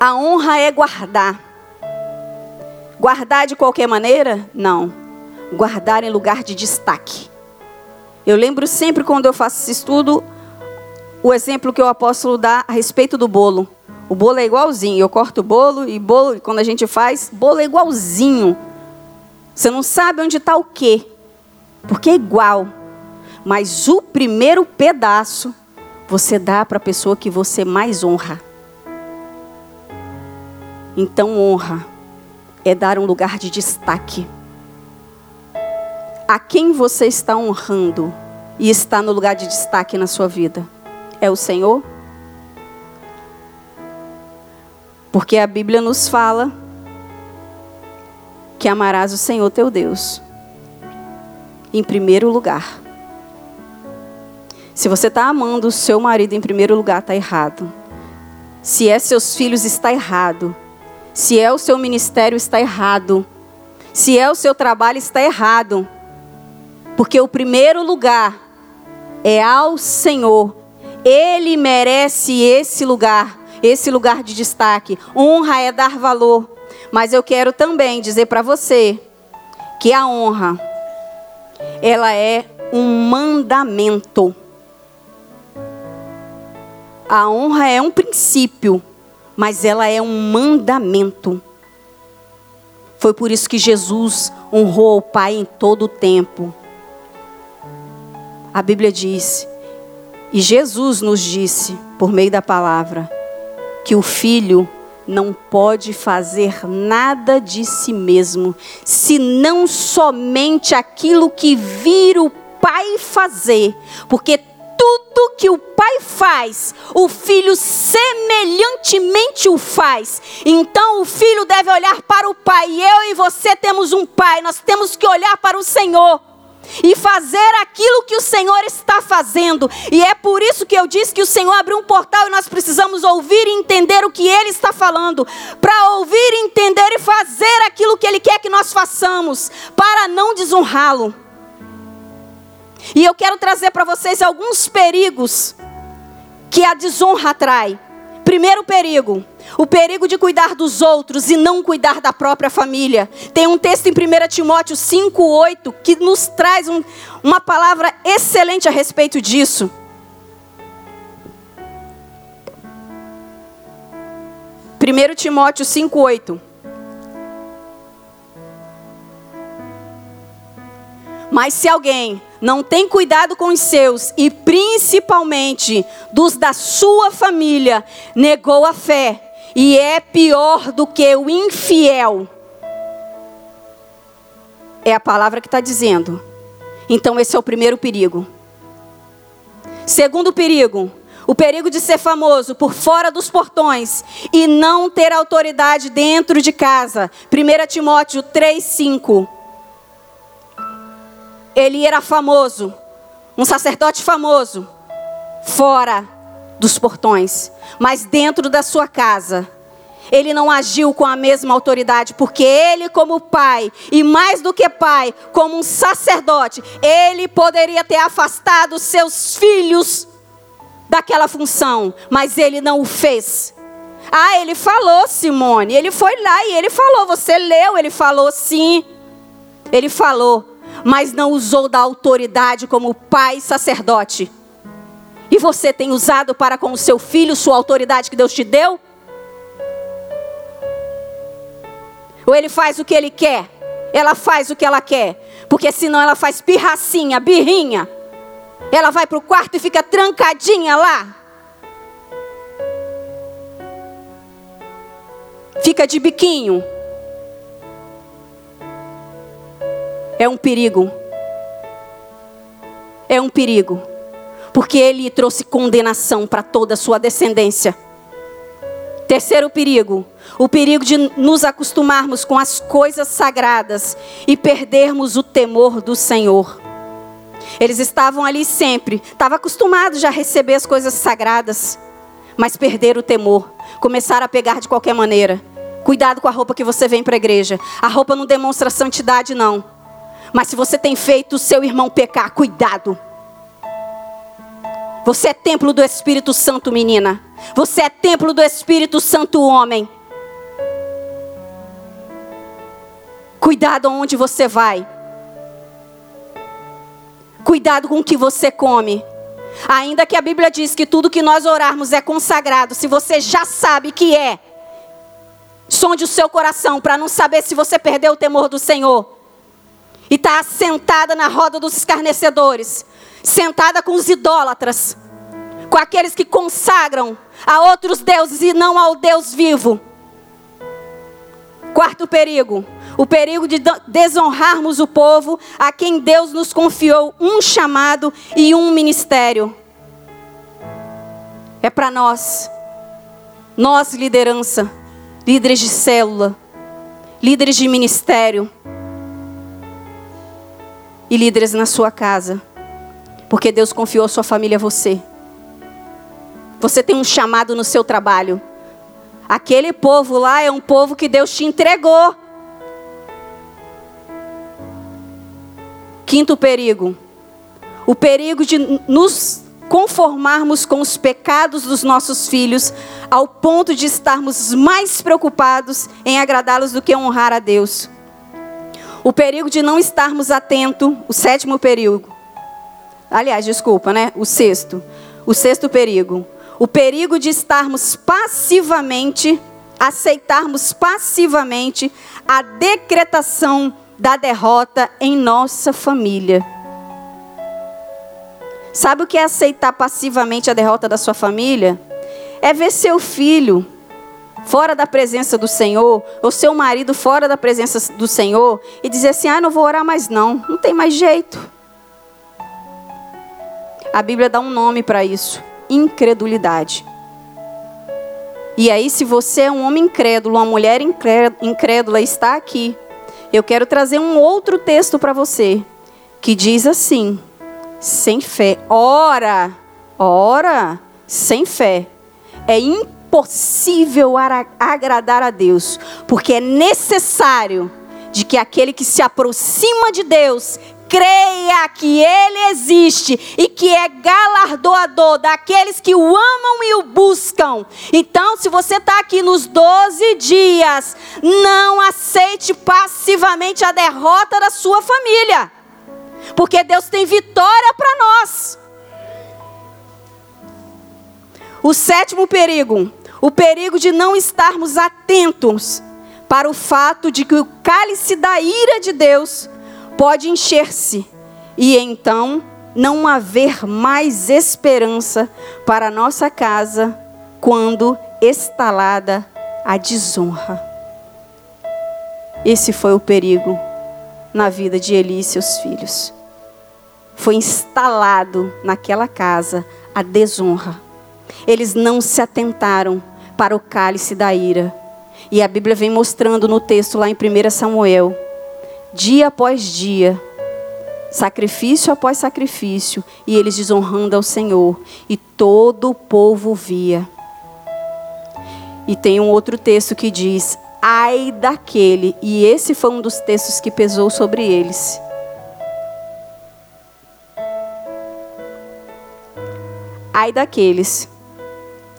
A honra é guardar. Guardar de qualquer maneira? Não. Guardar em lugar de destaque. Eu lembro sempre quando eu faço esse estudo, o exemplo que o apóstolo dá a respeito do bolo. O bolo é igualzinho. Eu corto o bolo e bolo, quando a gente faz, bolo é igualzinho. Você não sabe onde está o quê, porque é igual. Mas o primeiro pedaço você dá para a pessoa que você mais honra. Então, honra é dar um lugar de destaque. A quem você está honrando e está no lugar de destaque na sua vida? É o Senhor? Porque a Bíblia nos fala que amarás o Senhor teu Deus em primeiro lugar. Se você está amando o seu marido em primeiro lugar, está errado. Se é seus filhos, está errado. Se é o seu ministério, está errado. Se é o seu trabalho, está errado. Porque o primeiro lugar é ao Senhor. Ele merece esse lugar, esse lugar de destaque. Honra é dar valor. Mas eu quero também dizer para você que a honra ela é um mandamento. A honra é um princípio, mas ela é um mandamento. Foi por isso que Jesus honrou o Pai em todo o tempo. A Bíblia diz, e Jesus nos disse, por meio da palavra, que o Filho não pode fazer nada de si mesmo, senão somente aquilo que vir o Pai fazer, porque tudo que o Pai faz, o Filho semelhantemente o faz. Então o Filho deve olhar para o Pai. Eu e você temos um Pai, nós temos que olhar para o Senhor e fazer aquilo que o Senhor está fazendo. E é por isso que eu disse que o Senhor abriu um portal e nós precisamos ouvir e entender o que Ele está falando, para ouvir, entender e fazer aquilo que Ele quer que nós façamos, para não desonrá-lo. E eu quero trazer para vocês alguns perigos que a desonra traz. Primeiro perigo, o perigo de cuidar dos outros e não cuidar da própria família. Tem um texto em 1 Timóteo 5,8 que nos traz um, uma palavra excelente a respeito disso. Primeiro Timóteo 5,8. Mas se alguém não tem cuidado com os seus e principalmente dos da sua família, negou a fé e é pior do que o infiel. É a palavra que está dizendo. Então, esse é o primeiro perigo. Segundo perigo, o perigo de ser famoso por fora dos portões e não ter autoridade dentro de casa. 1 Timóteo 3,5. Ele era famoso, um sacerdote famoso, fora dos portões, mas dentro da sua casa. Ele não agiu com a mesma autoridade, porque ele, como pai, e mais do que pai, como um sacerdote, ele poderia ter afastado seus filhos daquela função, mas ele não o fez. Ah, ele falou, Simone, ele foi lá e ele falou, você leu, ele falou sim. Ele falou, mas não usou da autoridade como pai sacerdote. E você tem usado para com o seu filho sua autoridade que Deus te deu? Ou ele faz o que ele quer? Ela faz o que ela quer. Porque senão ela faz pirracinha, birrinha. Ela vai para o quarto e fica trancadinha lá. Fica de biquinho. É um perigo. É um perigo porque ele trouxe condenação para toda a sua descendência. Terceiro perigo, o perigo de nos acostumarmos com as coisas sagradas e perdermos o temor do Senhor. Eles estavam ali sempre, estavam acostumados já a receber as coisas sagradas, mas perderam o temor, começaram a pegar de qualquer maneira. Cuidado com a roupa que você vem para a igreja. A roupa não demonstra santidade, não. Mas se você tem feito o seu irmão pecar, cuidado. Você é templo do Espírito Santo, menina. Você é templo do Espírito Santo, homem. Cuidado aonde você vai. Cuidado com o que você come. Ainda que a Bíblia diz que tudo que nós orarmos é consagrado, se você já sabe que é, sonde o seu coração para não saber se você perdeu o temor do Senhor. E está sentada na roda dos escarnecedores sentada com os idólatras, com aqueles que consagram a outros deuses e não ao Deus vivo. Quarto perigo, o perigo de desonrarmos o povo a quem Deus nos confiou um chamado e um ministério. É para nós, nós liderança, líderes de célula, líderes de ministério e líderes na sua casa Porque Deus confiou a sua família a você. Você tem um chamado no seu trabalho. Aquele povo lá é um povo que Deus te entregou. Quinto perigo. O perigo de nos conformarmos com os pecados dos nossos filhos, ao ponto de estarmos mais preocupados em agradá-los do que honrar a Deus. O perigo de não estarmos atentos, o sétimo perigo. Aliás, desculpa, né? O sexto. O sexto perigo. O perigo de estarmos passivamente, aceitarmos passivamente a decretação da derrota em nossa família. Sabe o que é aceitar passivamente a derrota da sua família? É ver seu filho fora da presença do Senhor, ou seu marido fora da presença do Senhor, e dizer assim: ah, não vou orar mais não, não tem mais jeito. A Bíblia dá um nome para isso: incredulidade. E aí, se você é um homem incrédulo, uma mulher incrédula, está aqui, eu quero trazer um outro texto para você, que diz assim: sem fé. Ora, ora, sem fé. É impossível agradar a Deus, porque é necessário de que aquele que se aproxima de Deus creia que Ele existe e que é galardoador daqueles que o amam e o buscam. Então, se você está aqui nos 12 dias, não aceite passivamente a derrota da sua família porque Deus tem vitória para nós. O sétimo perigo, o perigo de não estarmos atentos para o fato de que o cálice da ira de Deus pode encher-se e então não haver mais esperança para a nossa casa quando estalada a desonra. Esse foi o perigo na vida de Eli e seus filhos foi instalado naquela casa a desonra. Eles não se atentaram para o cálice da ira. E a Bíblia vem mostrando no texto lá em 1 Samuel, dia após dia, sacrifício após sacrifício, e eles desonrando ao Senhor, e todo o povo via. E tem um outro texto que diz: ai daquele, e esse foi um dos textos que pesou sobre eles ai daqueles.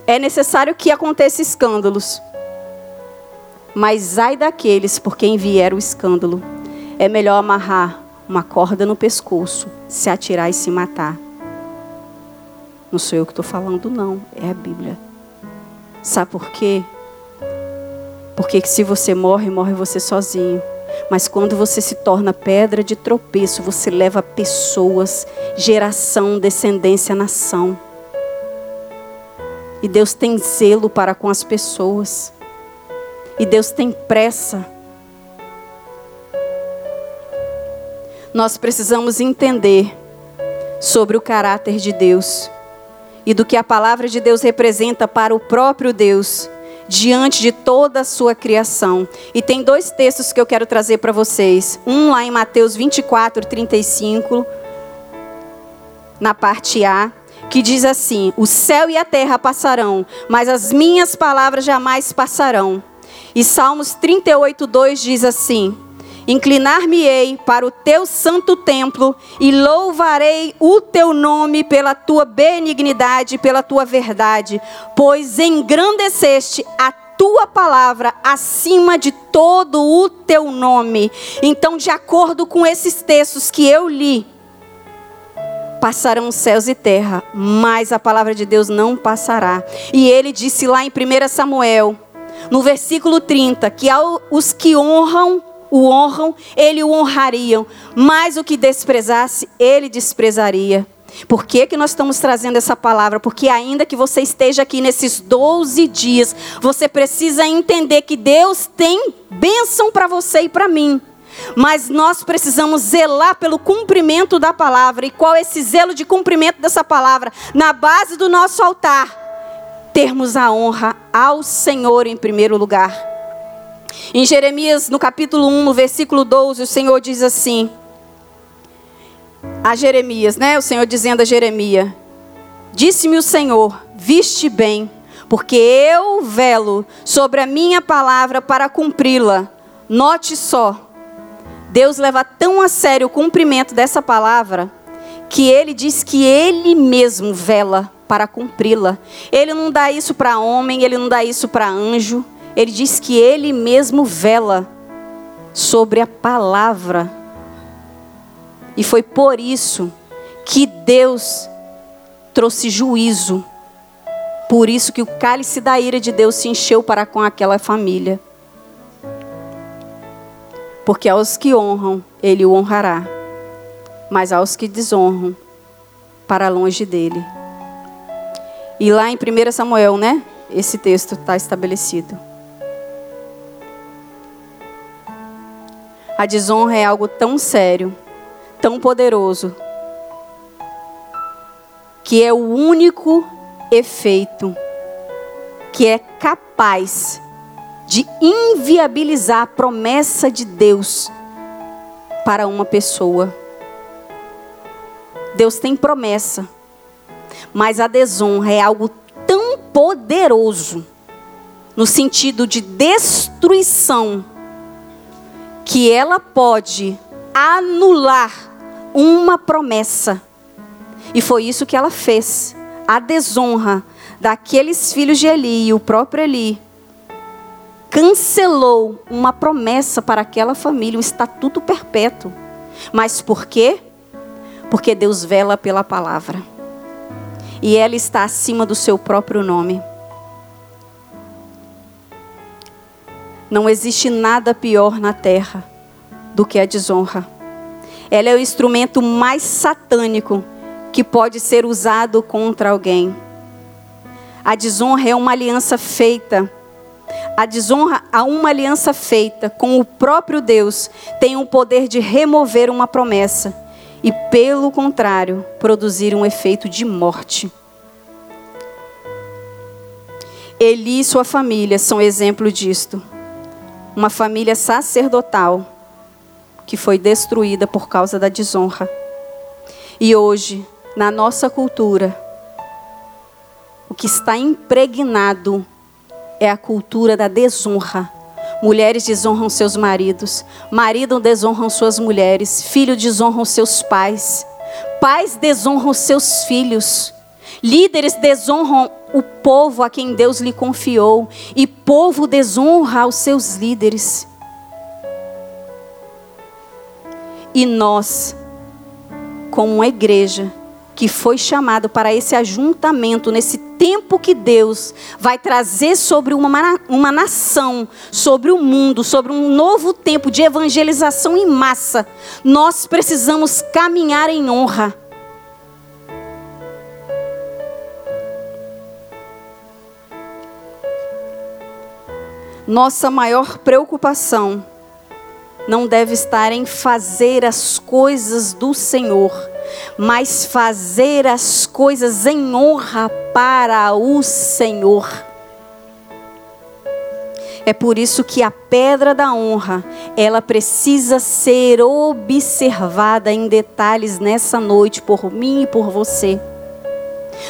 É necessário que aconteça escândalos. Mas ai daqueles por quem vier o escândalo. É melhor amarrar uma corda no pescoço, se atirar e se matar. Não sou eu que estou falando, não. É a Bíblia. Sabe por quê? Porque se você morre, morre você sozinho. Mas quando você se torna pedra de tropeço, você leva pessoas, geração, descendência, nação. E Deus tem zelo para com as pessoas. E Deus tem pressa. Nós precisamos entender sobre o caráter de Deus e do que a palavra de Deus representa para o próprio Deus diante de toda a sua criação. E tem dois textos que eu quero trazer para vocês. Um lá em Mateus 24, 35, na parte A, que diz assim: O céu e a terra passarão, mas as minhas palavras jamais passarão. E Salmos 38, 2 diz assim: Inclinar-me-ei para o teu santo templo e louvarei o teu nome pela tua benignidade e pela tua verdade, pois engrandeceste a tua palavra acima de todo o teu nome. Então, de acordo com esses textos que eu li, Passarão céus e terra, mas a palavra de Deus não passará. E ele disse lá em 1 Samuel, no versículo 30, que os que honram, o honram, ele o honrariam, mas o que desprezasse, ele desprezaria. Por que, que nós estamos trazendo essa palavra? Porque ainda que você esteja aqui nesses 12 dias, você precisa entender que Deus tem bênção para você e para mim. Mas nós precisamos zelar pelo cumprimento da palavra. E qual é esse zelo de cumprimento dessa palavra? Na base do nosso altar, termos a honra ao Senhor em primeiro lugar. Em Jeremias, no capítulo 1, no versículo 12, o Senhor diz assim: a Jeremias, né? O Senhor dizendo a Jeremias: Disse-me o Senhor: Viste bem, porque eu velo sobre a minha palavra para cumpri-la. Note só, Deus leva tão a sério o cumprimento dessa palavra que ele diz que ele mesmo vela para cumpri-la. Ele não dá isso para homem, ele não dá isso para anjo. Ele diz que ele mesmo vela sobre a palavra. E foi por isso que Deus trouxe juízo. Por isso que o cálice da ira de Deus se encheu para com aquela família. Porque aos que honram, ele o honrará. Mas aos que desonram, para longe dele. E lá em 1 Samuel, né? Esse texto está estabelecido. A desonra é algo tão sério, tão poderoso, que é o único efeito que é capaz de inviabilizar a promessa de Deus para uma pessoa. Deus tem promessa. Mas a desonra é algo tão poderoso, no sentido de destruição, que ela pode anular uma promessa. E foi isso que ela fez. A desonra daqueles filhos de Eli e o próprio Eli cancelou uma promessa para aquela família, o estatuto perpétuo. Mas por quê? Porque Deus vela pela palavra e ela está acima do seu próprio nome. Não existe nada pior na terra do que a desonra. Ela é o instrumento mais satânico que pode ser usado contra alguém. A desonra é uma aliança feita. A desonra a uma aliança feita com o próprio Deus tem o poder de remover uma promessa e, pelo contrário, produzir um efeito de morte. Eli e sua família são exemplo disto. Uma família sacerdotal que foi destruída por causa da desonra. E hoje, na nossa cultura, o que está impregnado é a cultura da desonra Mulheres desonram seus maridos, marido desonram suas mulheres, filhos desonram seus pais, pais desonram seus filhos, líderes desonram o povo a quem Deus lhe confiou, e povo desonra os seus líderes. E nós, como uma igreja, que foi chamado para esse ajuntamento, nesse tempo que Deus vai trazer sobre uma, uma nação, sobre o mundo, sobre um novo tempo de evangelização em massa, nós precisamos caminhar em honra. Nossa maior preocupação não deve estar em fazer as coisas do Senhor mas fazer as coisas em honra para o Senhor. É por isso que a pedra da honra, ela precisa ser observada em detalhes nessa noite por mim e por você.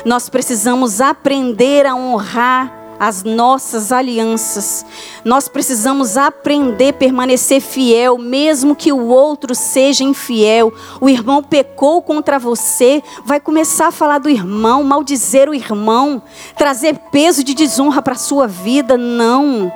Nós precisamos aprender a honrar as nossas alianças. Nós precisamos aprender a permanecer fiel, mesmo que o outro seja infiel. O irmão pecou contra você, vai começar a falar do irmão, maldizer o irmão, trazer peso de desonra para a sua vida. Não.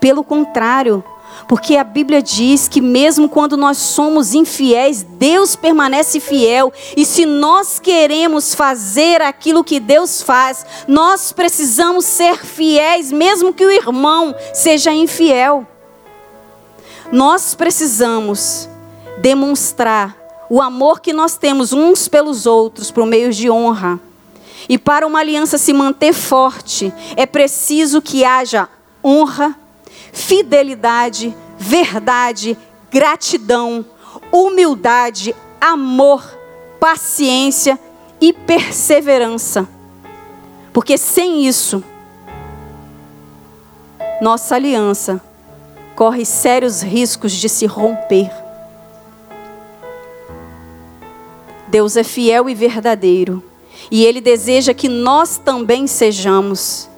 Pelo contrário, porque a Bíblia diz que mesmo quando nós somos infiéis, Deus permanece fiel. E se nós queremos fazer aquilo que Deus faz, nós precisamos ser fiéis, mesmo que o irmão seja infiel. Nós precisamos demonstrar o amor que nós temos uns pelos outros por meio de honra. E para uma aliança se manter forte, é preciso que haja honra, fidelidade, verdade, gratidão, humildade, amor, paciência e perseverança. Porque sem isso, nossa aliança corre sérios riscos de se romper. Deus é fiel e verdadeiro. E Ele deseja que nós também sejamos.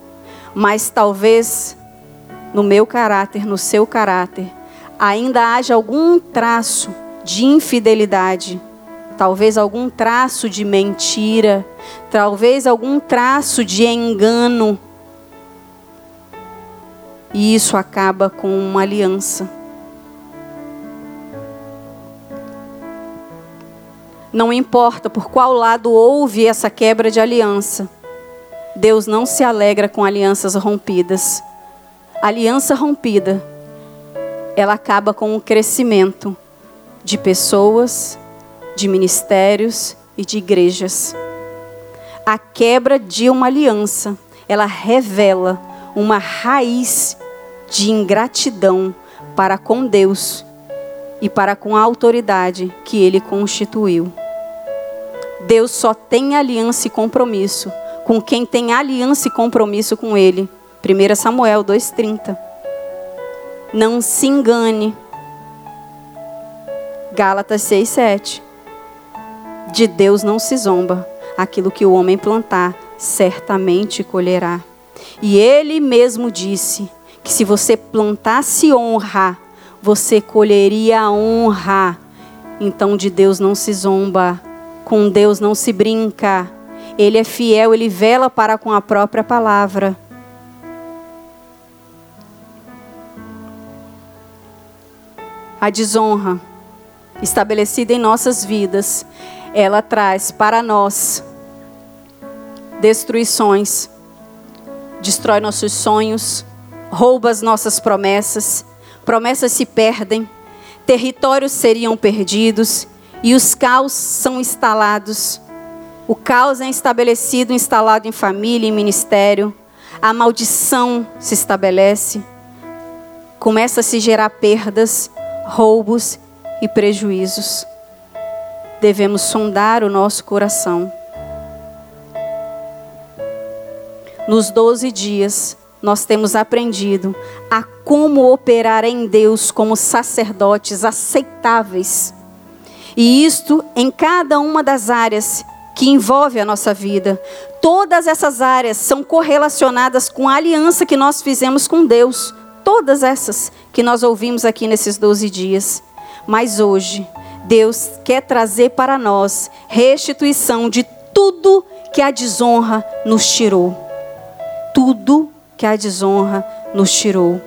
Mas talvez no meu caráter, no seu caráter, ainda haja algum traço de infidelidade, talvez algum traço de mentira, talvez algum traço de engano. E isso acaba com uma aliança. Não importa por qual lado houve essa quebra de aliança, Deus não se alegra com alianças rompidas. Aliança rompida, ela acaba com o crescimento de pessoas, de ministérios e de igrejas. A quebra de uma aliança, ela revela uma raiz de ingratidão para com Deus e para com a autoridade que ele constituiu. Deus só tem aliança e compromisso com quem tem aliança e compromisso com ele. 1 Samuel 2:30. Não se engane. Gálatas 6:7. De Deus não se zomba. Aquilo que o homem plantar, certamente colherá. E ele mesmo disse que se você plantasse honra, você colheria honra. Então de Deus não se zomba, com Deus não se brinca. Ele é fiel, ele vela para com a própria palavra. A desonra estabelecida em nossas vidas, ela traz para nós destruições, destrói nossos sonhos, rouba as nossas promessas, promessas se perdem, territórios seriam perdidos e os caos são instalados. O caos é estabelecido, instalado em família, em ministério. A maldição se estabelece. Começa a se gerar perdas, roubos e prejuízos. Devemos sondar o nosso coração. Nos 12 dias, nós temos aprendido a como operar em Deus como sacerdotes aceitáveis. E isto em cada uma das áreas que envolve a nossa vida. Todas essas áreas são correlacionadas com a aliança que nós fizemos com Deus. Todas essas que nós ouvimos aqui nesses 12 dias. Mas hoje, Deus quer trazer para nós restituição de tudo que a desonra nos tirou. Tudo que a desonra nos tirou.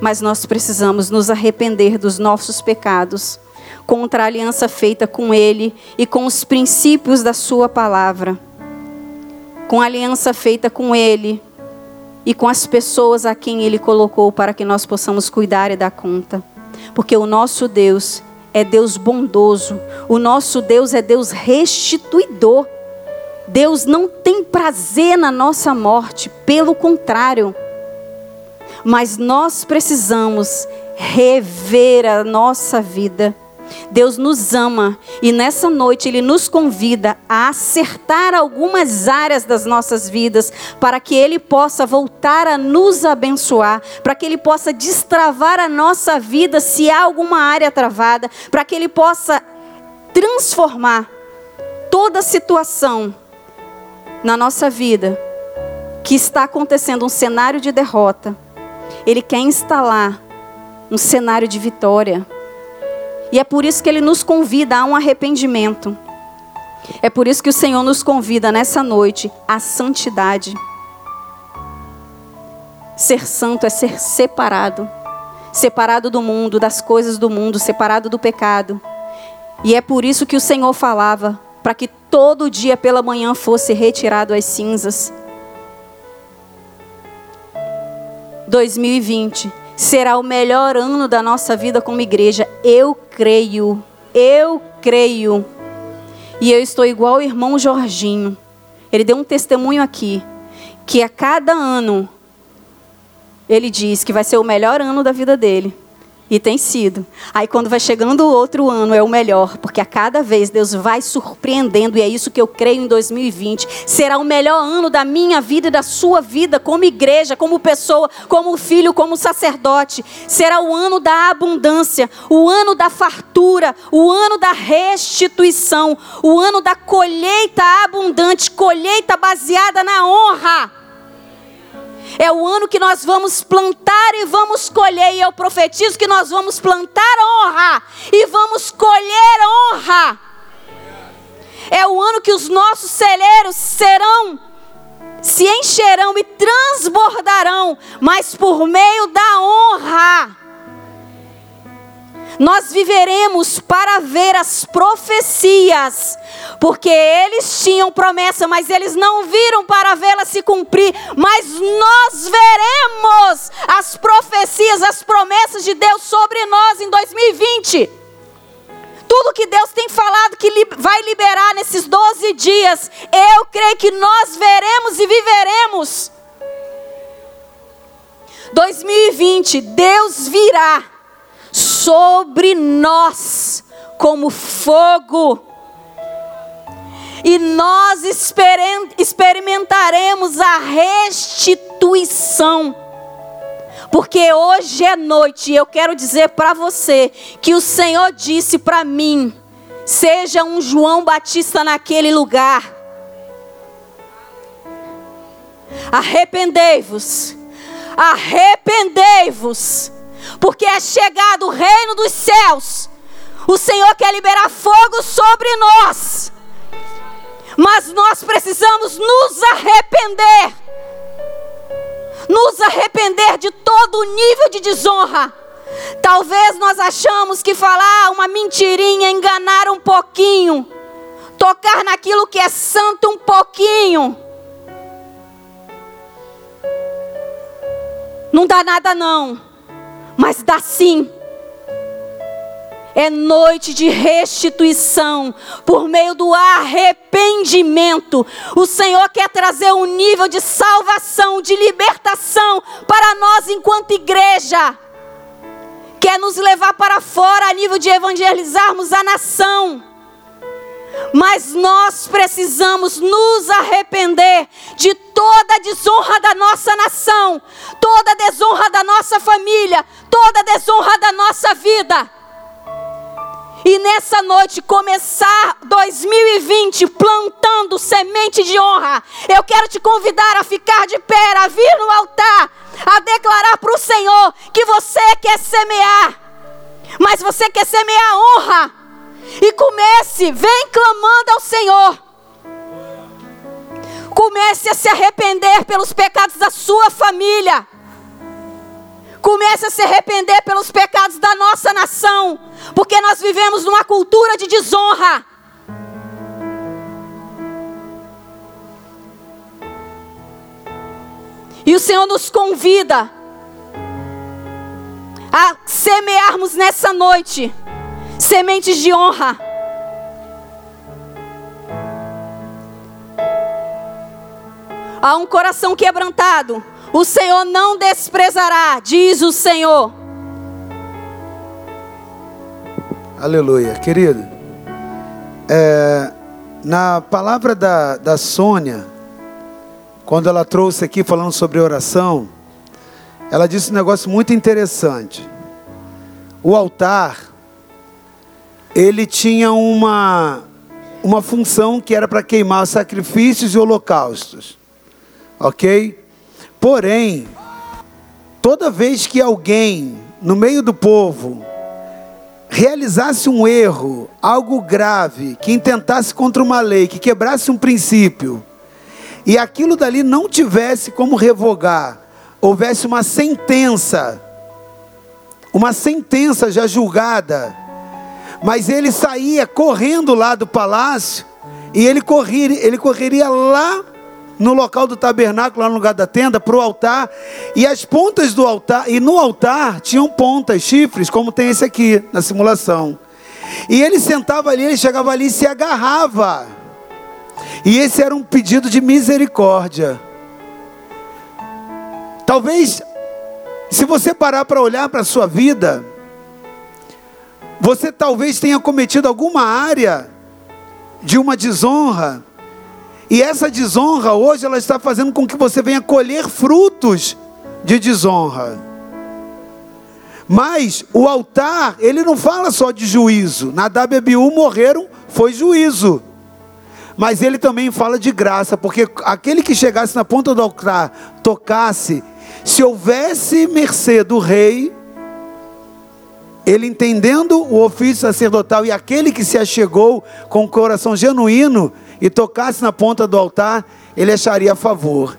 Mas nós precisamos nos arrepender dos nossos pecados contra a aliança feita com Ele e com os princípios da Sua palavra. Com a aliança feita com Ele e com as pessoas a quem Ele colocou para que nós possamos cuidar e dar conta. Porque o nosso Deus é Deus bondoso, o nosso Deus é Deus restituidor. Deus não tem prazer na nossa morte, pelo contrário. Mas nós precisamos rever a nossa vida Deus nos ama e nessa noite Ele nos convida a acertar algumas áreas das nossas vidas para que Ele possa voltar a nos abençoar, para que Ele possa destravar a nossa vida se há alguma área travada, para que Ele possa transformar toda situação na nossa vida que está acontecendo um cenário de derrota. Ele quer instalar um cenário de vitória. E é por isso que ele nos convida a um arrependimento. É por isso que o Senhor nos convida nessa noite à santidade. Ser santo é ser separado separado do mundo, das coisas do mundo, separado do pecado. E é por isso que o Senhor falava para que todo dia pela manhã fosse retirado as cinzas. 2020 será o melhor ano da nossa vida como igreja. Eu creio, eu creio. E eu estou igual o irmão Jorginho. Ele deu um testemunho aqui, que a cada ano, ele diz que vai ser o melhor ano da vida dele. E tem sido. Aí quando vai chegando o outro ano é o melhor, porque a cada vez Deus vai surpreendendo e é isso que eu creio em 2020. Será o melhor ano da minha vida e da sua vida como igreja, como pessoa, como filho, como sacerdote. Será o ano da abundância, o ano da fartura, o ano da restituição, o ano da colheita abundante, colheita baseada na honra. É o ano que nós vamos plantar e vamos colher. E eu profetizo que nós vamos plantar honra e vamos colher honra. É o ano que os nossos celeiros serão, se encherão e transbordarão, mas por meio da honra. Nós viveremos para ver as profecias, porque eles tinham promessa, mas eles não viram para vê-la se cumprir. Mas nós veremos as profecias, as promessas de Deus sobre nós em 2020. Tudo que Deus tem falado que vai liberar nesses 12 dias, eu creio que nós veremos e viveremos. 2020, Deus virá sobre nós como fogo. E nós experimentaremos a restituição. Porque hoje é noite e eu quero dizer para você que o Senhor disse para mim: seja um João Batista naquele lugar. Arrependei-vos, arrependei-vos porque é chegado o reino dos céus. O Senhor quer liberar fogo sobre nós, mas nós precisamos nos arrepender nos arrepender de todo o nível de desonra. Talvez nós achamos que falar uma mentirinha, enganar um pouquinho, tocar naquilo que é santo um pouquinho, não dá nada não mas dá sim. É noite de restituição por meio do arrependimento. O Senhor quer trazer um nível de salvação, de libertação para nós enquanto igreja. Quer nos levar para fora a nível de evangelizarmos a nação. Mas nós precisamos nos arrepender de toda a desonra da nossa nação, toda a desonra da nossa família, toda a desonra da nossa vida. E nessa noite começar 2020 plantando semente de honra. Eu quero te convidar a ficar de pé, a vir no altar, a declarar para o Senhor que você quer semear. Mas você quer semear honra e comece, vem clamando ao Senhor. Comece a se arrepender pelos pecados da sua família. Comece a se arrepender pelos pecados da nossa nação, porque nós vivemos numa cultura de desonra. E o Senhor nos convida a semearmos nessa noite sementes de honra. Há um coração quebrantado, o Senhor não desprezará, diz o Senhor. Aleluia, querido. É, na palavra da, da Sônia, quando ela trouxe aqui falando sobre oração, ela disse um negócio muito interessante. O altar ele tinha uma, uma função que era para queimar sacrifícios e holocaustos. Ok? Porém, toda vez que alguém no meio do povo realizasse um erro, algo grave, que intentasse contra uma lei, que quebrasse um princípio, e aquilo dali não tivesse como revogar, houvesse uma sentença, uma sentença já julgada, mas ele saía correndo lá do palácio e ele correria, ele correria lá no local do tabernáculo, lá no lugar da tenda, para o altar. E as pontas do altar, e no altar tinham pontas, chifres, como tem esse aqui na simulação. E ele sentava ali, ele chegava ali e se agarrava. E esse era um pedido de misericórdia. Talvez, se você parar para olhar para a sua vida, Você talvez tenha cometido alguma área de uma desonra. E essa desonra hoje ela está fazendo com que você venha colher frutos de desonra. Mas o altar, ele não fala só de juízo. Na WBU morreram, foi juízo. Mas ele também fala de graça, porque aquele que chegasse na ponta do altar, tocasse, se houvesse mercê do rei, ele entendendo o ofício sacerdotal e aquele que se achegou com o coração genuíno e tocasse na ponta do altar, ele acharia favor.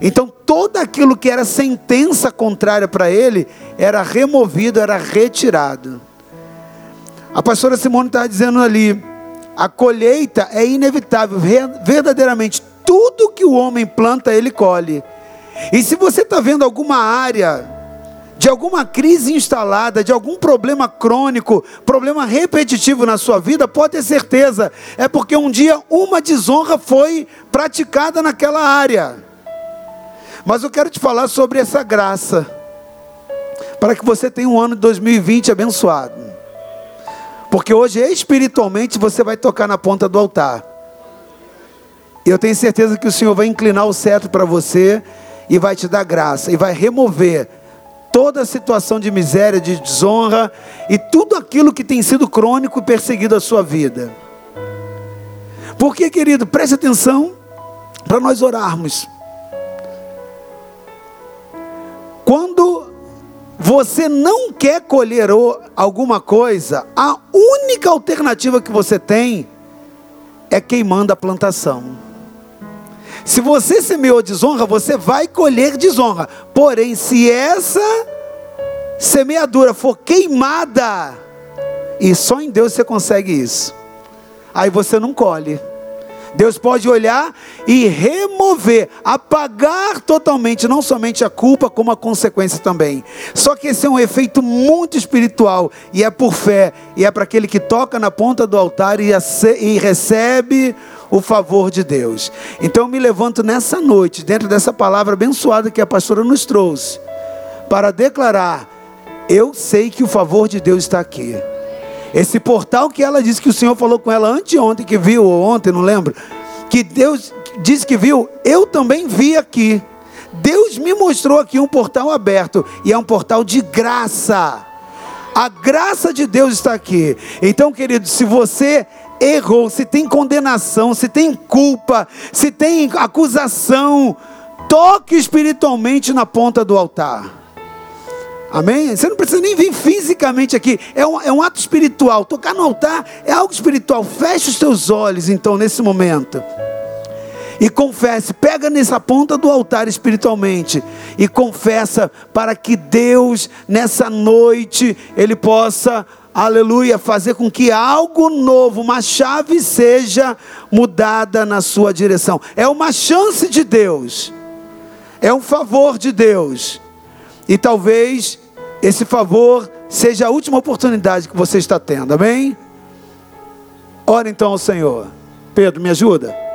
Então, todo aquilo que era sentença contrária para ele era removido, era retirado. A pastora Simone está dizendo ali: a colheita é inevitável, verdadeiramente, tudo que o homem planta, ele colhe. E se você está vendo alguma área de alguma crise instalada, de algum problema crônico, problema repetitivo na sua vida, pode ter certeza, é porque um dia uma desonra foi praticada naquela área. Mas eu quero te falar sobre essa graça, para que você tenha um ano de 2020 abençoado. Porque hoje, espiritualmente, você vai tocar na ponta do altar. E eu tenho certeza que o Senhor vai inclinar o cetro para você e vai te dar graça e vai remover toda a situação de miséria, de desonra e tudo aquilo que tem sido crônico e perseguido a sua vida. Porque, querido, preste atenção para nós orarmos. Quando você não quer colher alguma coisa, a única alternativa que você tem é queimando a plantação. Se você semeou desonra, você vai colher desonra. Porém, se essa semeadura for queimada, e só em Deus você consegue isso, aí você não colhe. Deus pode olhar e remover, apagar totalmente, não somente a culpa, como a consequência também. Só que esse é um efeito muito espiritual, e é por fé, e é para aquele que toca na ponta do altar e, e recebe o favor de Deus. Então eu me levanto nessa noite, dentro dessa palavra abençoada que a pastora nos trouxe, para declarar: eu sei que o favor de Deus está aqui. Esse portal que ela disse que o Senhor falou com ela anteontem, que viu, ou ontem, não lembro, que Deus disse que viu, eu também vi aqui. Deus me mostrou aqui um portal aberto, e é um portal de graça. A graça de Deus está aqui. Então, querido, se você errou, se tem condenação, se tem culpa, se tem acusação, toque espiritualmente na ponta do altar. Amém? Você não precisa nem vir fisicamente aqui, é um, é um ato espiritual. Tocar no altar é algo espiritual. Feche os teus olhos, então, nesse momento. E confesse, pega nessa ponta do altar espiritualmente e confessa para que Deus, nessa noite, Ele possa aleluia, fazer com que algo novo, uma chave seja mudada na sua direção. É uma chance de Deus, é um favor de Deus, e talvez esse favor seja a última oportunidade que você está tendo, amém? Ora então ao Senhor, Pedro, me ajuda.